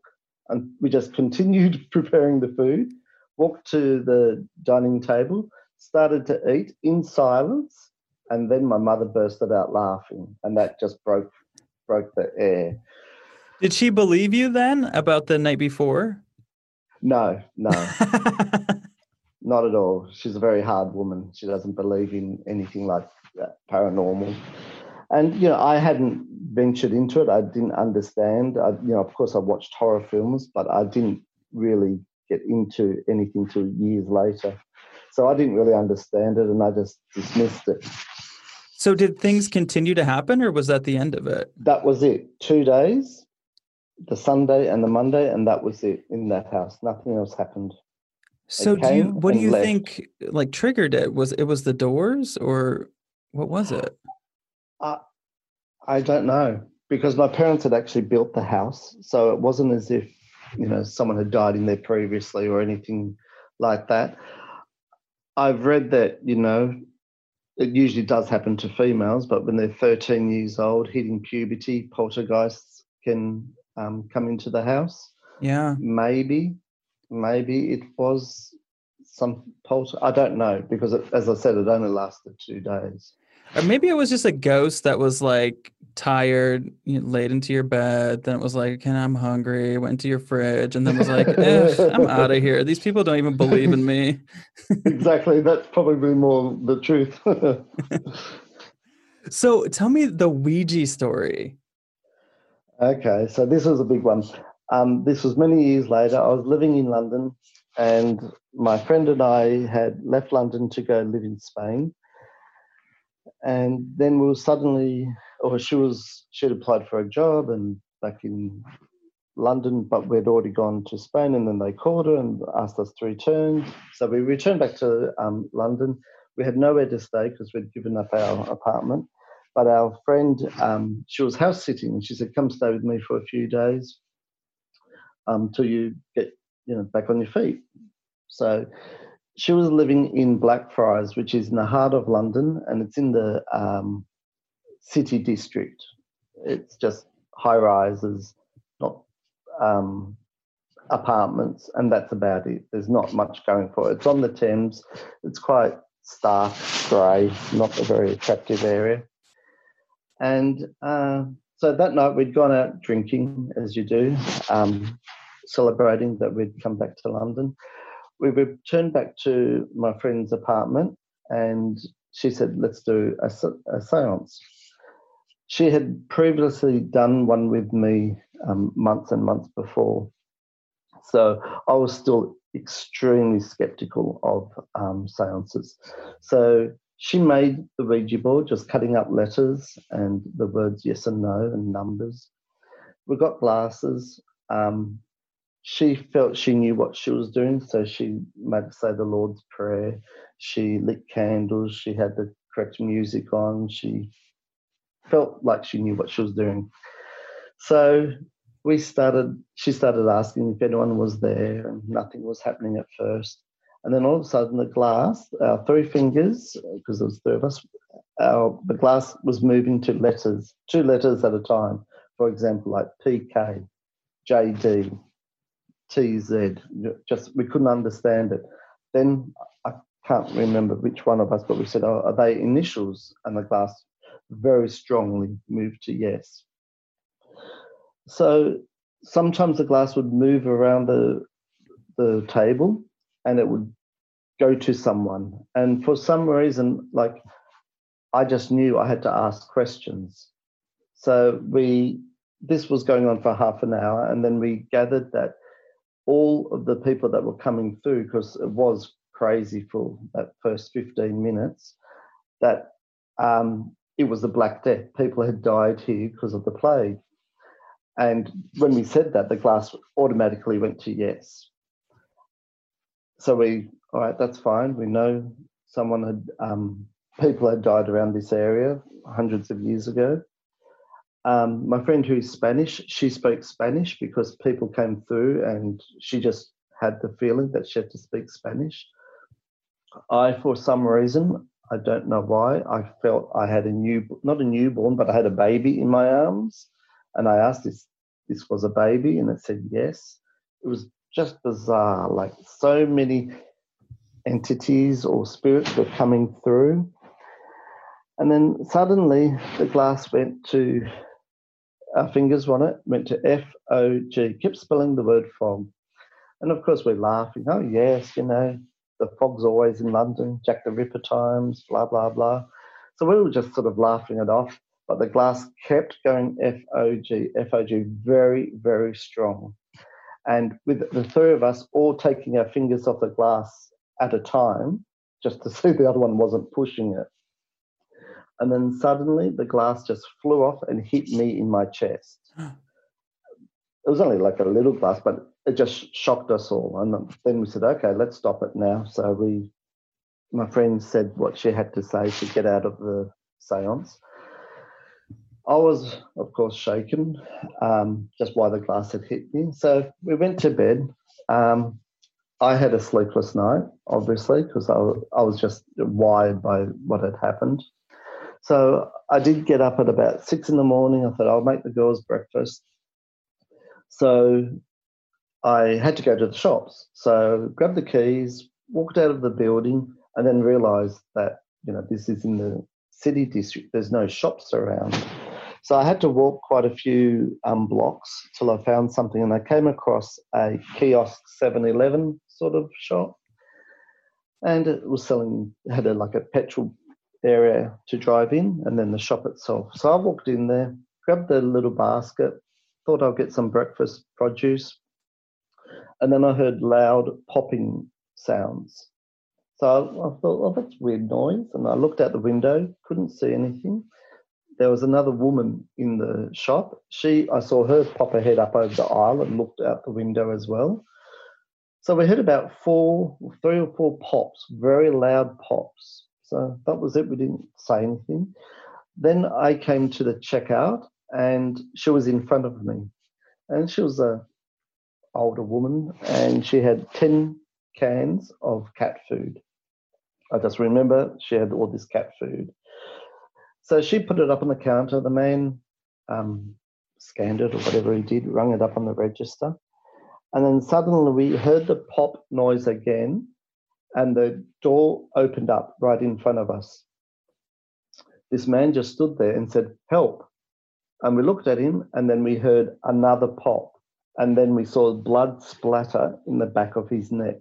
Speaker 8: And we just continued preparing the food, walked to the dining table, started to eat in silence, and then my mother bursted out laughing, and that just broke broke the air.
Speaker 1: Did she believe you then about the night before?
Speaker 8: No, no, not at all. She's a very hard woman. She doesn't believe in anything like that, paranormal. And you know, I hadn't ventured into it. I didn't understand. I, you know, of course, I watched horror films, but I didn't really get into anything till years later. So I didn't really understand it, and I just dismissed it.
Speaker 1: So did things continue to happen, or was that the end of it?
Speaker 8: That was it. Two days, the Sunday and the Monday, and that was it in that house. Nothing else happened.
Speaker 1: So do you? What do you
Speaker 8: left.
Speaker 1: think? Like triggered it? Was it was the doors, or what was it?
Speaker 8: I, I don't know because my parents had actually built the house, so it wasn't as if you know someone had died in there previously or anything like that. I've read that you know it usually does happen to females, but when they're 13 years old, hitting puberty, poltergeists can um, come into the house.
Speaker 1: Yeah.
Speaker 8: Maybe, maybe it was some polter. I don't know because, it, as I said, it only lasted two days.
Speaker 1: Or maybe it was just a ghost that was like tired, you know, laid into your bed. Then it was like, "Can I'm hungry?" Went to your fridge, and then was like, eh, "I'm out of here." These people don't even believe in me.
Speaker 8: exactly. That's probably more the truth.
Speaker 1: So tell me the Ouija story.
Speaker 8: okay, so this was a big one. Um, this was many years later. I was living in London, and my friend and I had left London to go live in Spain. And then we were suddenly, or she was, she'd applied for a job and back in London, but we'd already gone to Spain, and then they called her and asked us to return. So we returned back to um, London. We had nowhere to stay because we'd given up our apartment. But our friend, um, she was house sitting, and she said, "Come stay with me for a few days, um, you get, you know, back on your feet." So she was living in Blackfriars, which is in the heart of London, and it's in the um, city district. It's just high rises, not um, apartments, and that's about it. There's not much going for it. It's on the Thames. It's quite stark grey, not a very attractive area. And uh, so that night we'd gone out drinking, as you do, um, celebrating that we'd come back to London. We returned back to my friend's apartment, and she said, "Let's do a, a séance." She had previously done one with me um, months and months before, so I was still extremely skeptical of um, seances. So she made the Ouija board, just cutting up letters and the words yes and no and numbers. We got glasses. Um, she felt she knew what she was doing, so she made say the Lord's Prayer. She lit candles. She had the correct music on. She felt like she knew what she was doing. So we started, she started asking if anyone was there, and nothing was happening at first. And then all of a sudden, the glass, our three fingers, because there was three of us, our, the glass was moving to letters, two letters at a time. For example, like PK, JD, TZ. Just we couldn't understand it. Then I can't remember which one of us, but we said, "Oh, are they initials?" And the glass very strongly moved to yes. So sometimes the glass would move around the the table and it would go to someone. And for some reason, like I just knew I had to ask questions. So we this was going on for half an hour, and then we gathered that all of the people that were coming through, because it was crazy for that first 15 minutes, that um, it was the Black Death. People had died here because of the plague. And when we said that, the glass automatically went to yes. So we, all right, that's fine. We know someone had, um, people had died around this area hundreds of years ago. Um, my friend who's Spanish, she spoke Spanish because people came through and she just had the feeling that she had to speak Spanish. I, for some reason, I don't know why, I felt I had a new, not a newborn, but I had a baby in my arms. And I asked if this was a baby, and it said yes. It was just bizarre. Like so many entities or spirits were coming through. And then suddenly the glass went to our fingers on it, went to F O G, kept spelling the word fog. And of course, we're laughing. Oh, yes, you know, the fog's always in London, Jack the Ripper times, blah, blah, blah. So we were just sort of laughing it off. But the glass kept going F O G, F O G, very, very strong. And with the three of us all taking our fingers off the glass at a time, just to see the other one wasn't pushing it. And then suddenly the glass just flew off and hit me in my chest. It was only like a little glass, but it just shocked us all. And then we said, okay, let's stop it now. So we, my friend said what she had to say to get out of the seance. I was, of course, shaken um, just why the glass had hit me. So we went to bed. Um, I had a sleepless night, obviously, because I, I was just wired by what had happened. So I did get up at about six in the morning. I thought I'll make the girls breakfast. So I had to go to the shops. So grabbed the keys, walked out of the building, and then realised that you know this is in the city district. There's no shops around. So I had to walk quite a few um, blocks till I found something, and I came across a kiosk 7-Eleven sort of shop, and it was selling had a like a petrol area to drive in, and then the shop itself. So I walked in there, grabbed the little basket, thought I'll get some breakfast produce, and then I heard loud popping sounds. So I, thought, oh, that's weird noise, and I looked out the window, couldn't see anything there was another woman in the shop. She, I saw her pop her head up over the aisle and looked out the window as well. So we heard about four, three or four pops, very loud pops. So that was it. We didn't say anything. Then I came to the checkout, and she was in front of me, and she was a older woman, and she had ten cans of cat food. I just remember she had all this cat food. So she put it up on the counter. The man um, scanned it or whatever he did, rung it up on the register. And then suddenly we heard the pop noise again, and the door opened up right in front of us. This man just stood there and said, Help. And we looked at him, and then we heard another pop. And then we saw blood splatter in the back of his neck.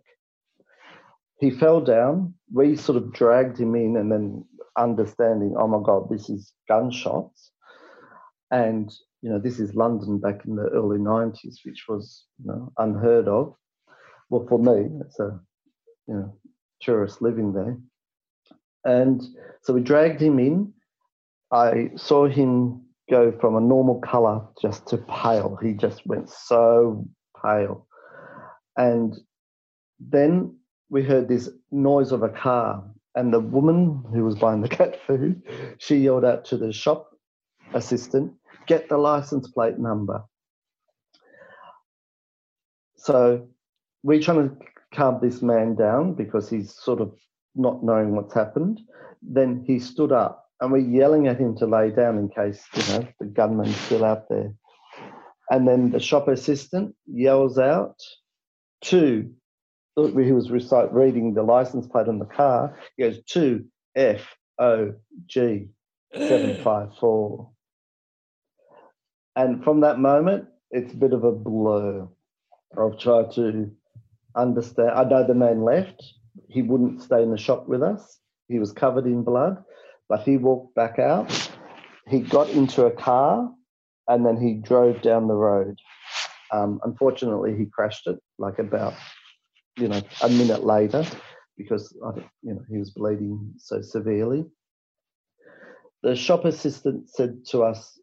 Speaker 8: He fell down. We sort of dragged him in, and then understanding, oh my God, this is gunshots. And, you know, this is London back in the early 90s, which was, you know, unheard of. Well, for me, it's a, you know, tourist living there. And so we dragged him in. I saw him go from a normal color just to pale. He just went so pale. And then we heard this noise of a car and the woman who was buying the cat food, she yelled out to the shop assistant, get the license plate number. So we're trying to calm this man down because he's sort of not knowing what's happened. Then he stood up and we're yelling at him to lay down in case, you know, the gunman's still out there. And then the shop assistant yells out, two, he was recite, reading the license plate on the car. He goes two F O G seven five four, and from that moment, it's a bit of a blur. I've tried to understand. I know the man left. He wouldn't stay in the shop with us. He was covered in blood, but he walked back out. He got into a car, and then he drove down the road. Um, unfortunately, he crashed it like about you know, a minute later because you know he was bleeding so severely. The shop assistant said to us,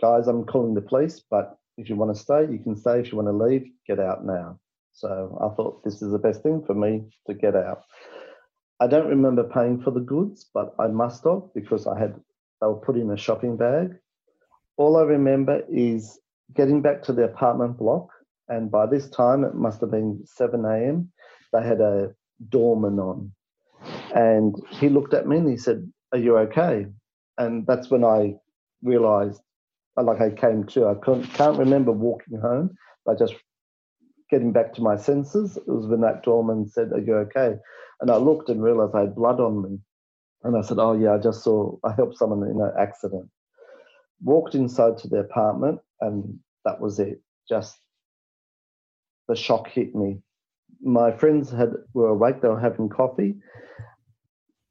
Speaker 8: "Guys, I'm calling the police, but if you want to stay, you can stay. If you want to leave, get out now." So I thought this is the best thing for me to get out. I don't remember paying for the goods, but I must have because I had they were put in a shopping bag. All I remember is getting back to the apartment block and by this time, it must have been 7 a.m., they had a doorman on. And he looked at me and he said, Are you okay? And that's when I realized, like I came to, I can't remember walking home, but just getting back to my senses. It was when that doorman said, Are you okay? And I looked and realized I had blood on me. And I said, Oh, yeah, I just saw, I helped someone in an accident. walked inside to the apartment, and that was it. Just the shock hit me. My friends had were awake. They were having coffee.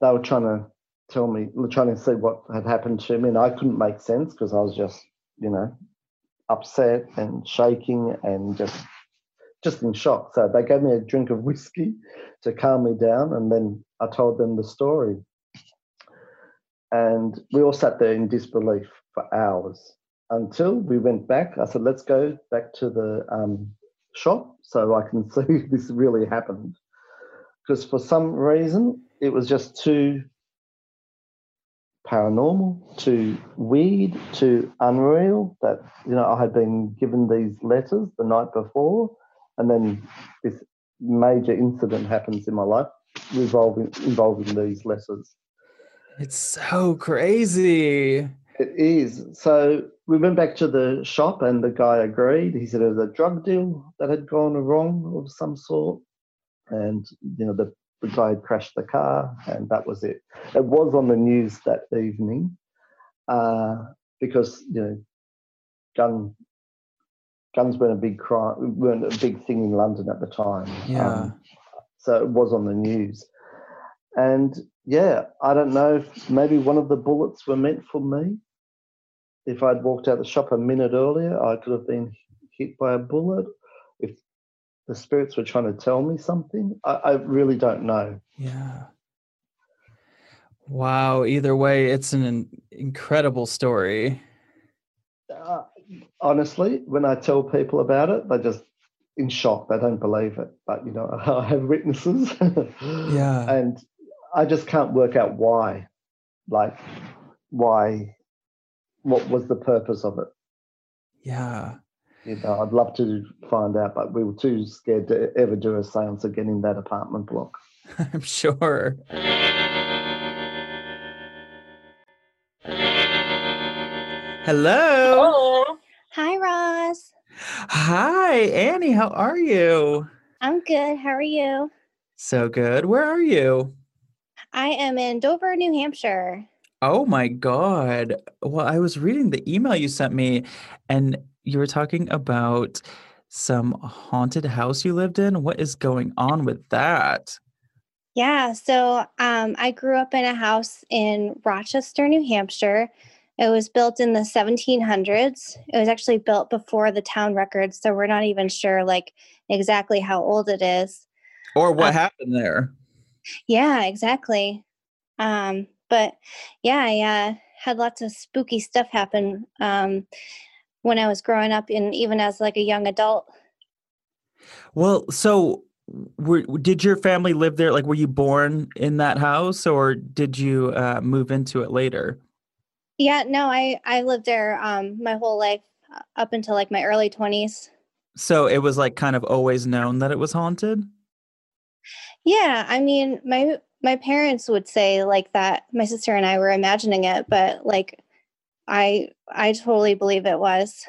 Speaker 8: They were trying to tell me, trying to see what had happened to me, and I couldn't make sense because I was just, you know, upset and shaking and just just in shock. So they gave me a drink of whiskey to calm me down, and then I told them the story. And we all sat there in disbelief for hours until we went back. I said, let's go back to the um, shop so I can see this really happened. Because for some reason, it was just too paranormal, too weird, too unreal that, you know, I had been given these letters the night before and then this major incident happens in my life involving involving these letters.
Speaker 1: It's so crazy.
Speaker 8: It is. So we went back to the shop and the guy agreed. He said it was a drug deal that had gone wrong of some sort. And, you know, the, the guy had crashed the car and that was it. It was on the news that evening uh, because, you know, gun guns weren't a big crime, weren't a big thing in London at the time.
Speaker 1: Yeah.
Speaker 8: Um, so it was on the news. And yeah, I don't know if maybe one of the bullets were meant for me. If I'd walked out the shop a minute earlier, I could have been hit by a bullet. If the spirits were trying to tell me something, I, I really don't know.
Speaker 1: Yeah. Wow. Either way, it's an incredible story.
Speaker 8: Uh, honestly, when I tell people about it, they're just in shock. They don't believe it. But you know, I have witnesses.
Speaker 1: yeah.
Speaker 8: And I just can't work out why. Like why what was the purpose of it?
Speaker 1: Yeah.
Speaker 8: You know, I'd love to find out, but we were too scared to ever do a seance again in that apartment block.
Speaker 1: I'm sure. Hello.
Speaker 9: Hello. Hi, Roz.
Speaker 1: Hi, Annie. How are you?
Speaker 9: I'm good. How are you?
Speaker 1: So good. Where are you?
Speaker 9: I am in Dover, New Hampshire.
Speaker 1: Oh my God. Well, I was reading the email you sent me, and you were talking about some haunted house you lived in. What is going on with that?
Speaker 9: Yeah, so um, I grew up in a house in Rochester, New Hampshire. It was built in the 1700s. It was actually built before the town records, so we're not even sure like exactly how old it is.
Speaker 1: Or what uh, happened there?
Speaker 9: Yeah, exactly. Um, but yeah, I uh, had lots of spooky stuff happen um, when I was growing up, and even as like a young adult.
Speaker 1: Well, so were, did your family live there? Like, were you born in that house, or did you uh, move into it later?
Speaker 9: Yeah, no, I I lived there um, my whole life uh, up until like my early twenties.
Speaker 1: So it was like kind of always known that it was haunted.
Speaker 9: Yeah, I mean, my my parents would say like that. My sister and I were imagining it, but like, I I totally believe it was.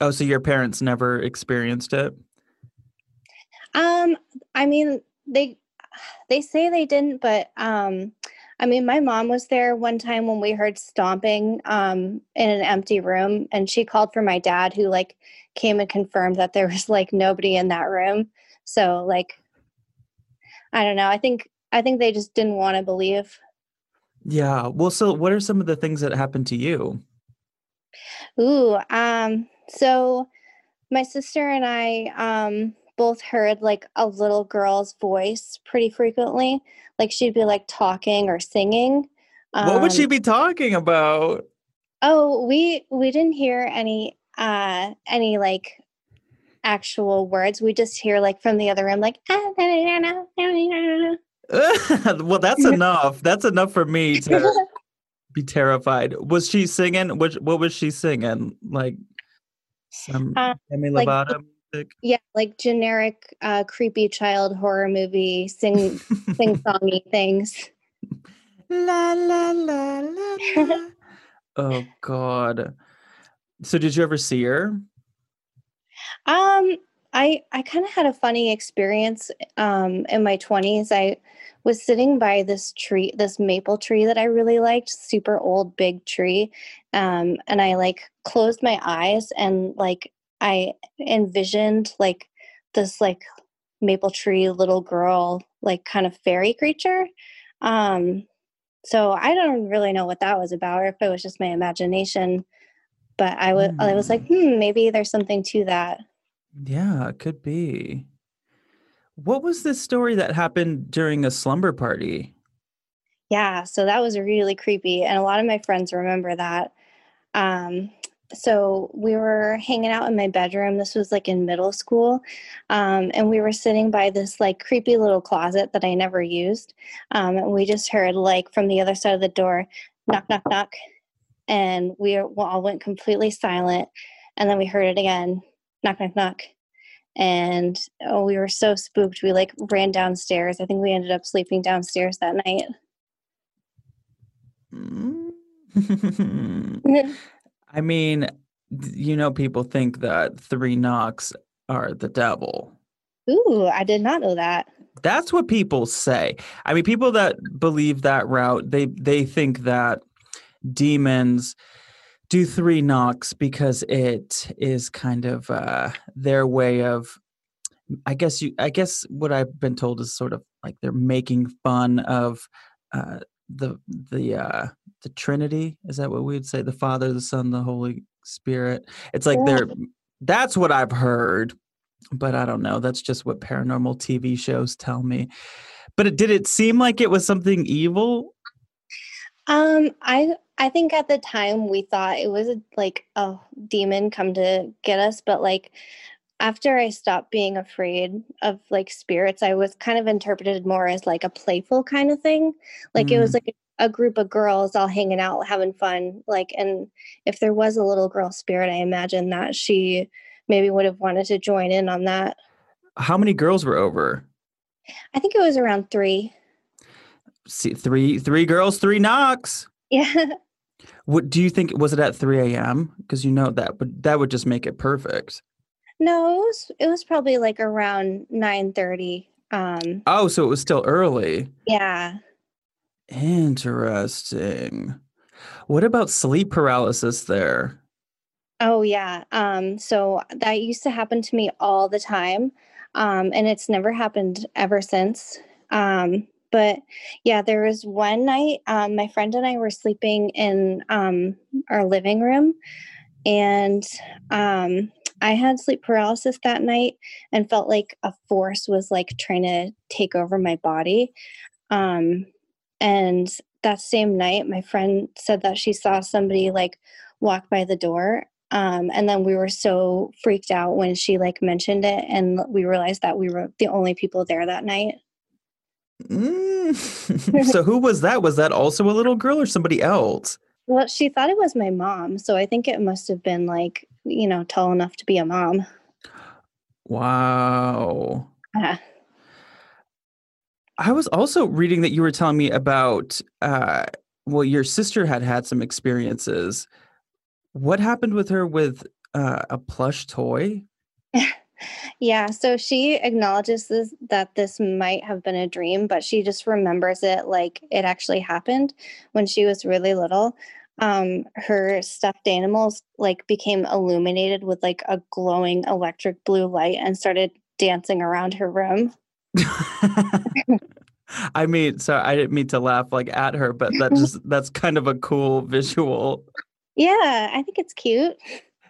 Speaker 1: Oh, so your parents never experienced it?
Speaker 9: Um, I mean, they they say they didn't, but um, I mean, my mom was there one time when we heard stomping um, in an empty room, and she called for my dad, who like came and confirmed that there was like nobody in that room. So, like, I don't know. I think I think they just didn't want to believe.
Speaker 1: Yeah. Well, so what are some of the things that happened to you?
Speaker 9: Ooh, um, so my sister and I um both heard like a little girl's voice pretty frequently. Like she'd be like talking or singing.
Speaker 1: Um, what would she um be talking about?
Speaker 9: Oh, we we didn't hear any uh any like actual words. We just hear like from the other room like
Speaker 1: well, that's enough. That's enough for me to be terrified. Was she singing? What what was she singing? Like some uh, Demi Lovato? Like?
Speaker 9: Yeah, like generic uh, creepy child horror movie sing sing songy things.
Speaker 1: La la la la. la. oh God. So did you ever see her?
Speaker 9: Um, I I kind of had a funny experience um in my 20s. I was sitting by this tree, this maple tree that I really liked, super old, big tree. Um, and I like closed my eyes and like I envisioned like this like maple tree little girl, like kind of fairy creature. Um, so I don't really know what that was about, or if it was just my imagination. But I was, I was like,
Speaker 1: Mm.
Speaker 9: hmm, maybe there's something to that.
Speaker 1: Yeah, it could be. What was this story that happened during a slumber party?
Speaker 9: Yeah, so that was really creepy, and a lot of my friends remember that. Um, so we were hanging out in my bedroom. This was like in middle school, um, and we were sitting by this like creepy little closet that I never used. Um, and we just heard like from the other side of the door, knock, knock, knock, and we all went completely silent. And then we heard it again, knock, knock, knock, and oh, we were so spooked. We like ran downstairs. I think we ended up sleeping downstairs that night.
Speaker 1: Mm. I mean, you know, people think that three knocks are the devil.
Speaker 9: Ooh, I did not know that.
Speaker 1: That's what people say. I mean, people that believe that route, they they think that demons do three knocks because it is kind of uh, their way of I guess you I guess what I've been told is sort of like they're making fun of uh, the the uh, the Trinity. Is that what we would say? The Father, the Son, the Holy Spirit. It's like
Speaker 9: Yeah.
Speaker 1: they're that's what I've heard, but I don't know. That's just what paranormal TV shows tell me. But it, did it seem like it was something evil?
Speaker 9: Um, I I think at the time we thought it was like a demon come to get us, but like after I stopped being afraid of like spirits, I was kind of interpreted more as like a playful kind of thing. Like it was like a group of girls all hanging out, having fun. Like, and if there was a little girl spirit, I imagine that she maybe would have wanted to join in on that.
Speaker 1: How many girls were over?
Speaker 9: I think it was around three.
Speaker 1: See, three three girls, three knocks.
Speaker 9: Yeah.
Speaker 1: What do you think? Was it at three a.m.? Because you know that, but that would just make it perfect.
Speaker 9: No, it was it was probably like around nine thirty. Um,
Speaker 1: Oh, so it was still early.
Speaker 9: yeah.
Speaker 1: Interesting. What about sleep paralysis there?
Speaker 9: Oh yeah. Um, so that used to happen to me all the time. Um, and it's never happened ever since. Um, but yeah, there was one night, um, my friend and I were sleeping in um, our living room, and um, I had sleep paralysis that night and felt like a force was like trying to take over my body. Um, and that same night, my friend said that she saw somebody like walk by the door um, and then we were so freaked out when she like mentioned it and we realized that we were the only people there that night
Speaker 1: Mm. so who was that? Was that also a little girl or somebody else?
Speaker 9: well she thought it was my mom so i think it must have been like you know tall enough to be a mom
Speaker 1: Wow.
Speaker 9: Uh,
Speaker 1: I was also reading that you were telling me about uh well your sister had had some experiences. What happened with her with uh, a plush toy?
Speaker 9: yeah so she acknowledges this, that this might have been a dream but she just remembers it like it actually happened when she was really little um her stuffed animals like became illuminated with like a glowing electric blue light and started dancing around her room
Speaker 1: I mean, so I didn't mean to laugh like at her, but that just that's kind of a cool visual.
Speaker 9: yeah i think it's cute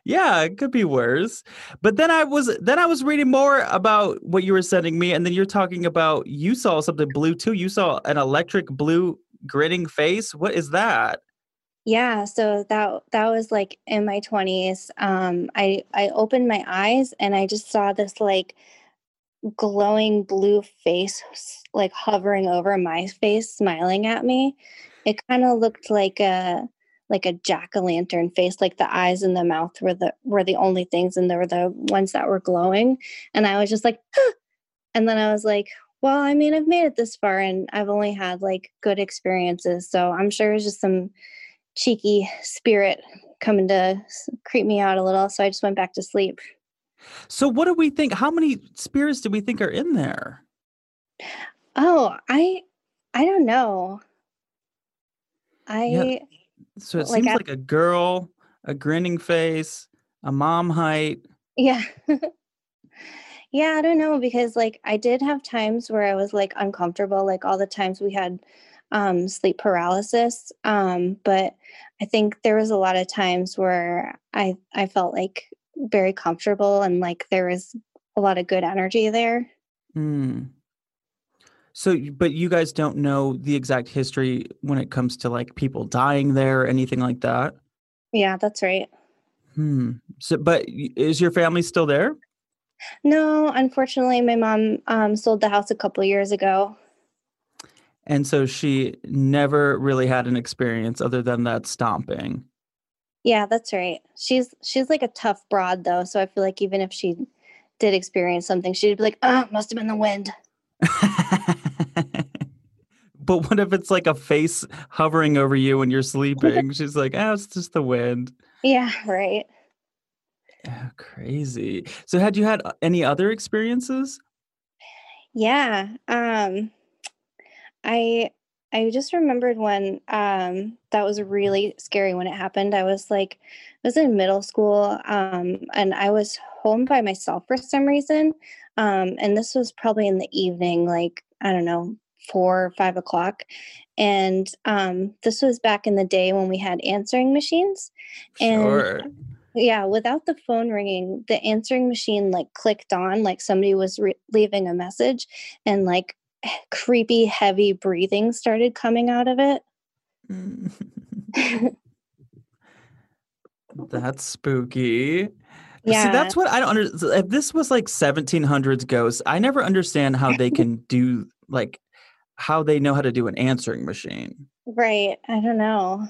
Speaker 1: Yeah, it could be worse. But then I was then I was reading more about what you were sending me, and then you're talking about you saw something blue too. You saw an electric blue grinning face. What is that?
Speaker 9: Yeah, so that that was like in my 20s. Um I I opened my eyes and I just saw this like glowing blue face like hovering over my face smiling at me. It kind of looked like a like a jack-o'-lantern face like the eyes and the mouth were the were the only things and they were the ones that were glowing and I was just like and then I was like well, I mean, I've made it this far and I've only had like good experiences, so I'm sure it's just some cheeky spirit coming to creep me out a little. So I just went back to sleep.
Speaker 1: So what do we think? How many spirits do we think are in there?
Speaker 9: Oh, I I don't know. I
Speaker 1: Yeah. So it
Speaker 9: Like
Speaker 1: seems
Speaker 9: I-
Speaker 1: like a girl, a grinning face, a mom height.
Speaker 9: yeah. yeah, I don't know because like I did have times where I was like uncomfortable, like all the times we had um sleep paralysis. Um, but I think there was a lot of times where I I felt like very comfortable and like there was a lot of good energy there.
Speaker 1: Hmm. So, but you guys don't know the exact history when it comes to like people dying there or anything like that.
Speaker 9: Yeah, that's right.
Speaker 1: Hmm. So, but is your family still there?
Speaker 9: No, unfortunately, my mom um, sold the house a couple years ago.
Speaker 1: And so she never really had an experience other than that stomping.
Speaker 9: Yeah, that's right. She's she's like a tough broad though, so I feel like even if she did experience something, she'd be like, "Oh, must have been the wind."
Speaker 1: but what if it's like a face hovering over you when you're sleeping? She's like, oh, it's just the wind.
Speaker 9: Yeah, right.
Speaker 1: Yeah, crazy. So, had you had uh, any other experiences?
Speaker 9: Yeah. Um I I just remembered when um that was really scary when it happened. I was like I was in middle school um and I was home by myself for some reason. Um and this was probably in the evening, like I don't know, four or five o'clock. And um this was back in the day when we had answering machines. And
Speaker 1: Sure.
Speaker 9: yeah, without the phone ringing, the answering machine like clicked on, like somebody was re- leaving a message, and like creepy, heavy breathing started coming out of it. Mm.
Speaker 1: That's spooky.
Speaker 9: Yeah.
Speaker 1: See, that's what I don't understand. If this was like 1700s ghosts, I never understand how they can do like how they know how to do an answering machine.
Speaker 9: right. I don't know.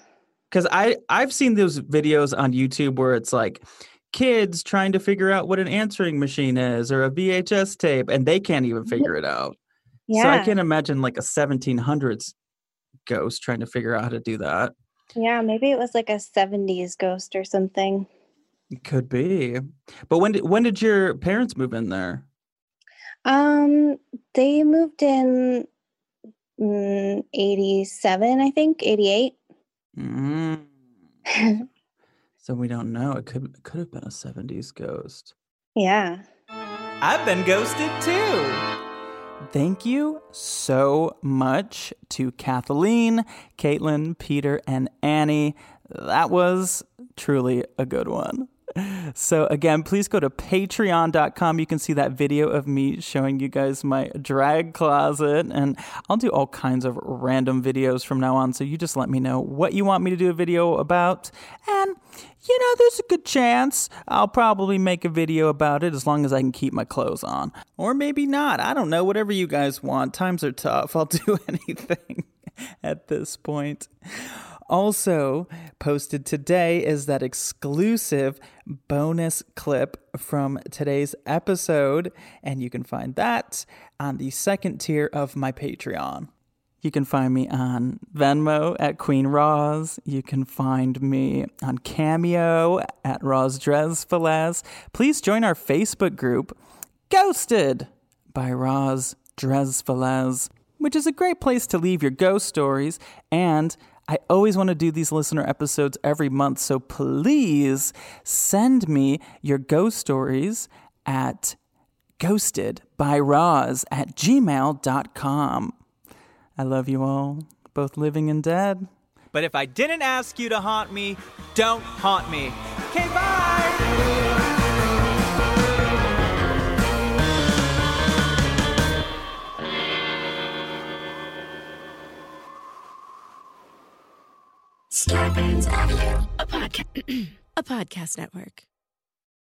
Speaker 1: Because I I've seen those videos on YouTube where it's like kids trying to figure out what an answering machine is or a VHS tape, and they can't even figure it out.
Speaker 9: Yeah.
Speaker 1: So I can't imagine like a 1700s ghost trying to figure out how to do that.
Speaker 9: Yeah. Maybe it was like a 70s ghost or something.
Speaker 1: It could be. But when did when did your parents move in there?
Speaker 9: Um, they moved in mm, 87, I think, 88.
Speaker 1: Mm. So we don't know. It could it could have been a 70s ghost.
Speaker 9: yeah.
Speaker 7: I've been ghosted too.
Speaker 1: Thank you so much to Cathleen, Caitlyn, Peter, and Annie. That was truly a good one. So, again, please go to patreon.com. You can see that video of me showing you guys my drag closet. And I'll do all kinds of random videos from now on. So, you just let me know what you want me to do a video about. And, you know, there's a good chance I'll probably make a video about it as long as I can keep my clothes on. Or maybe not. I don't know. Whatever you guys want. Times are tough. I'll do anything at this point. Also, posted today is that exclusive bonus clip from today's episode, and you can find that on the second tier of my Patreon. You can find me on Venmo at Queen Roz. You can find me on Cameo at Roz Dresfelez. Please join our Facebook group, Ghosted by Roz Dresfelez, which is a great place to leave your ghost stories. And I always want to do these listener episodes every month, so please send me your ghost stories at ghosted by Roz at gmail.com. I love you all, both living and dead.
Speaker 7: But if I didn't ask you to haunt me, don't haunt me. Okay, bye.
Speaker 10: Starburns Audio, a podcast, a podcast network.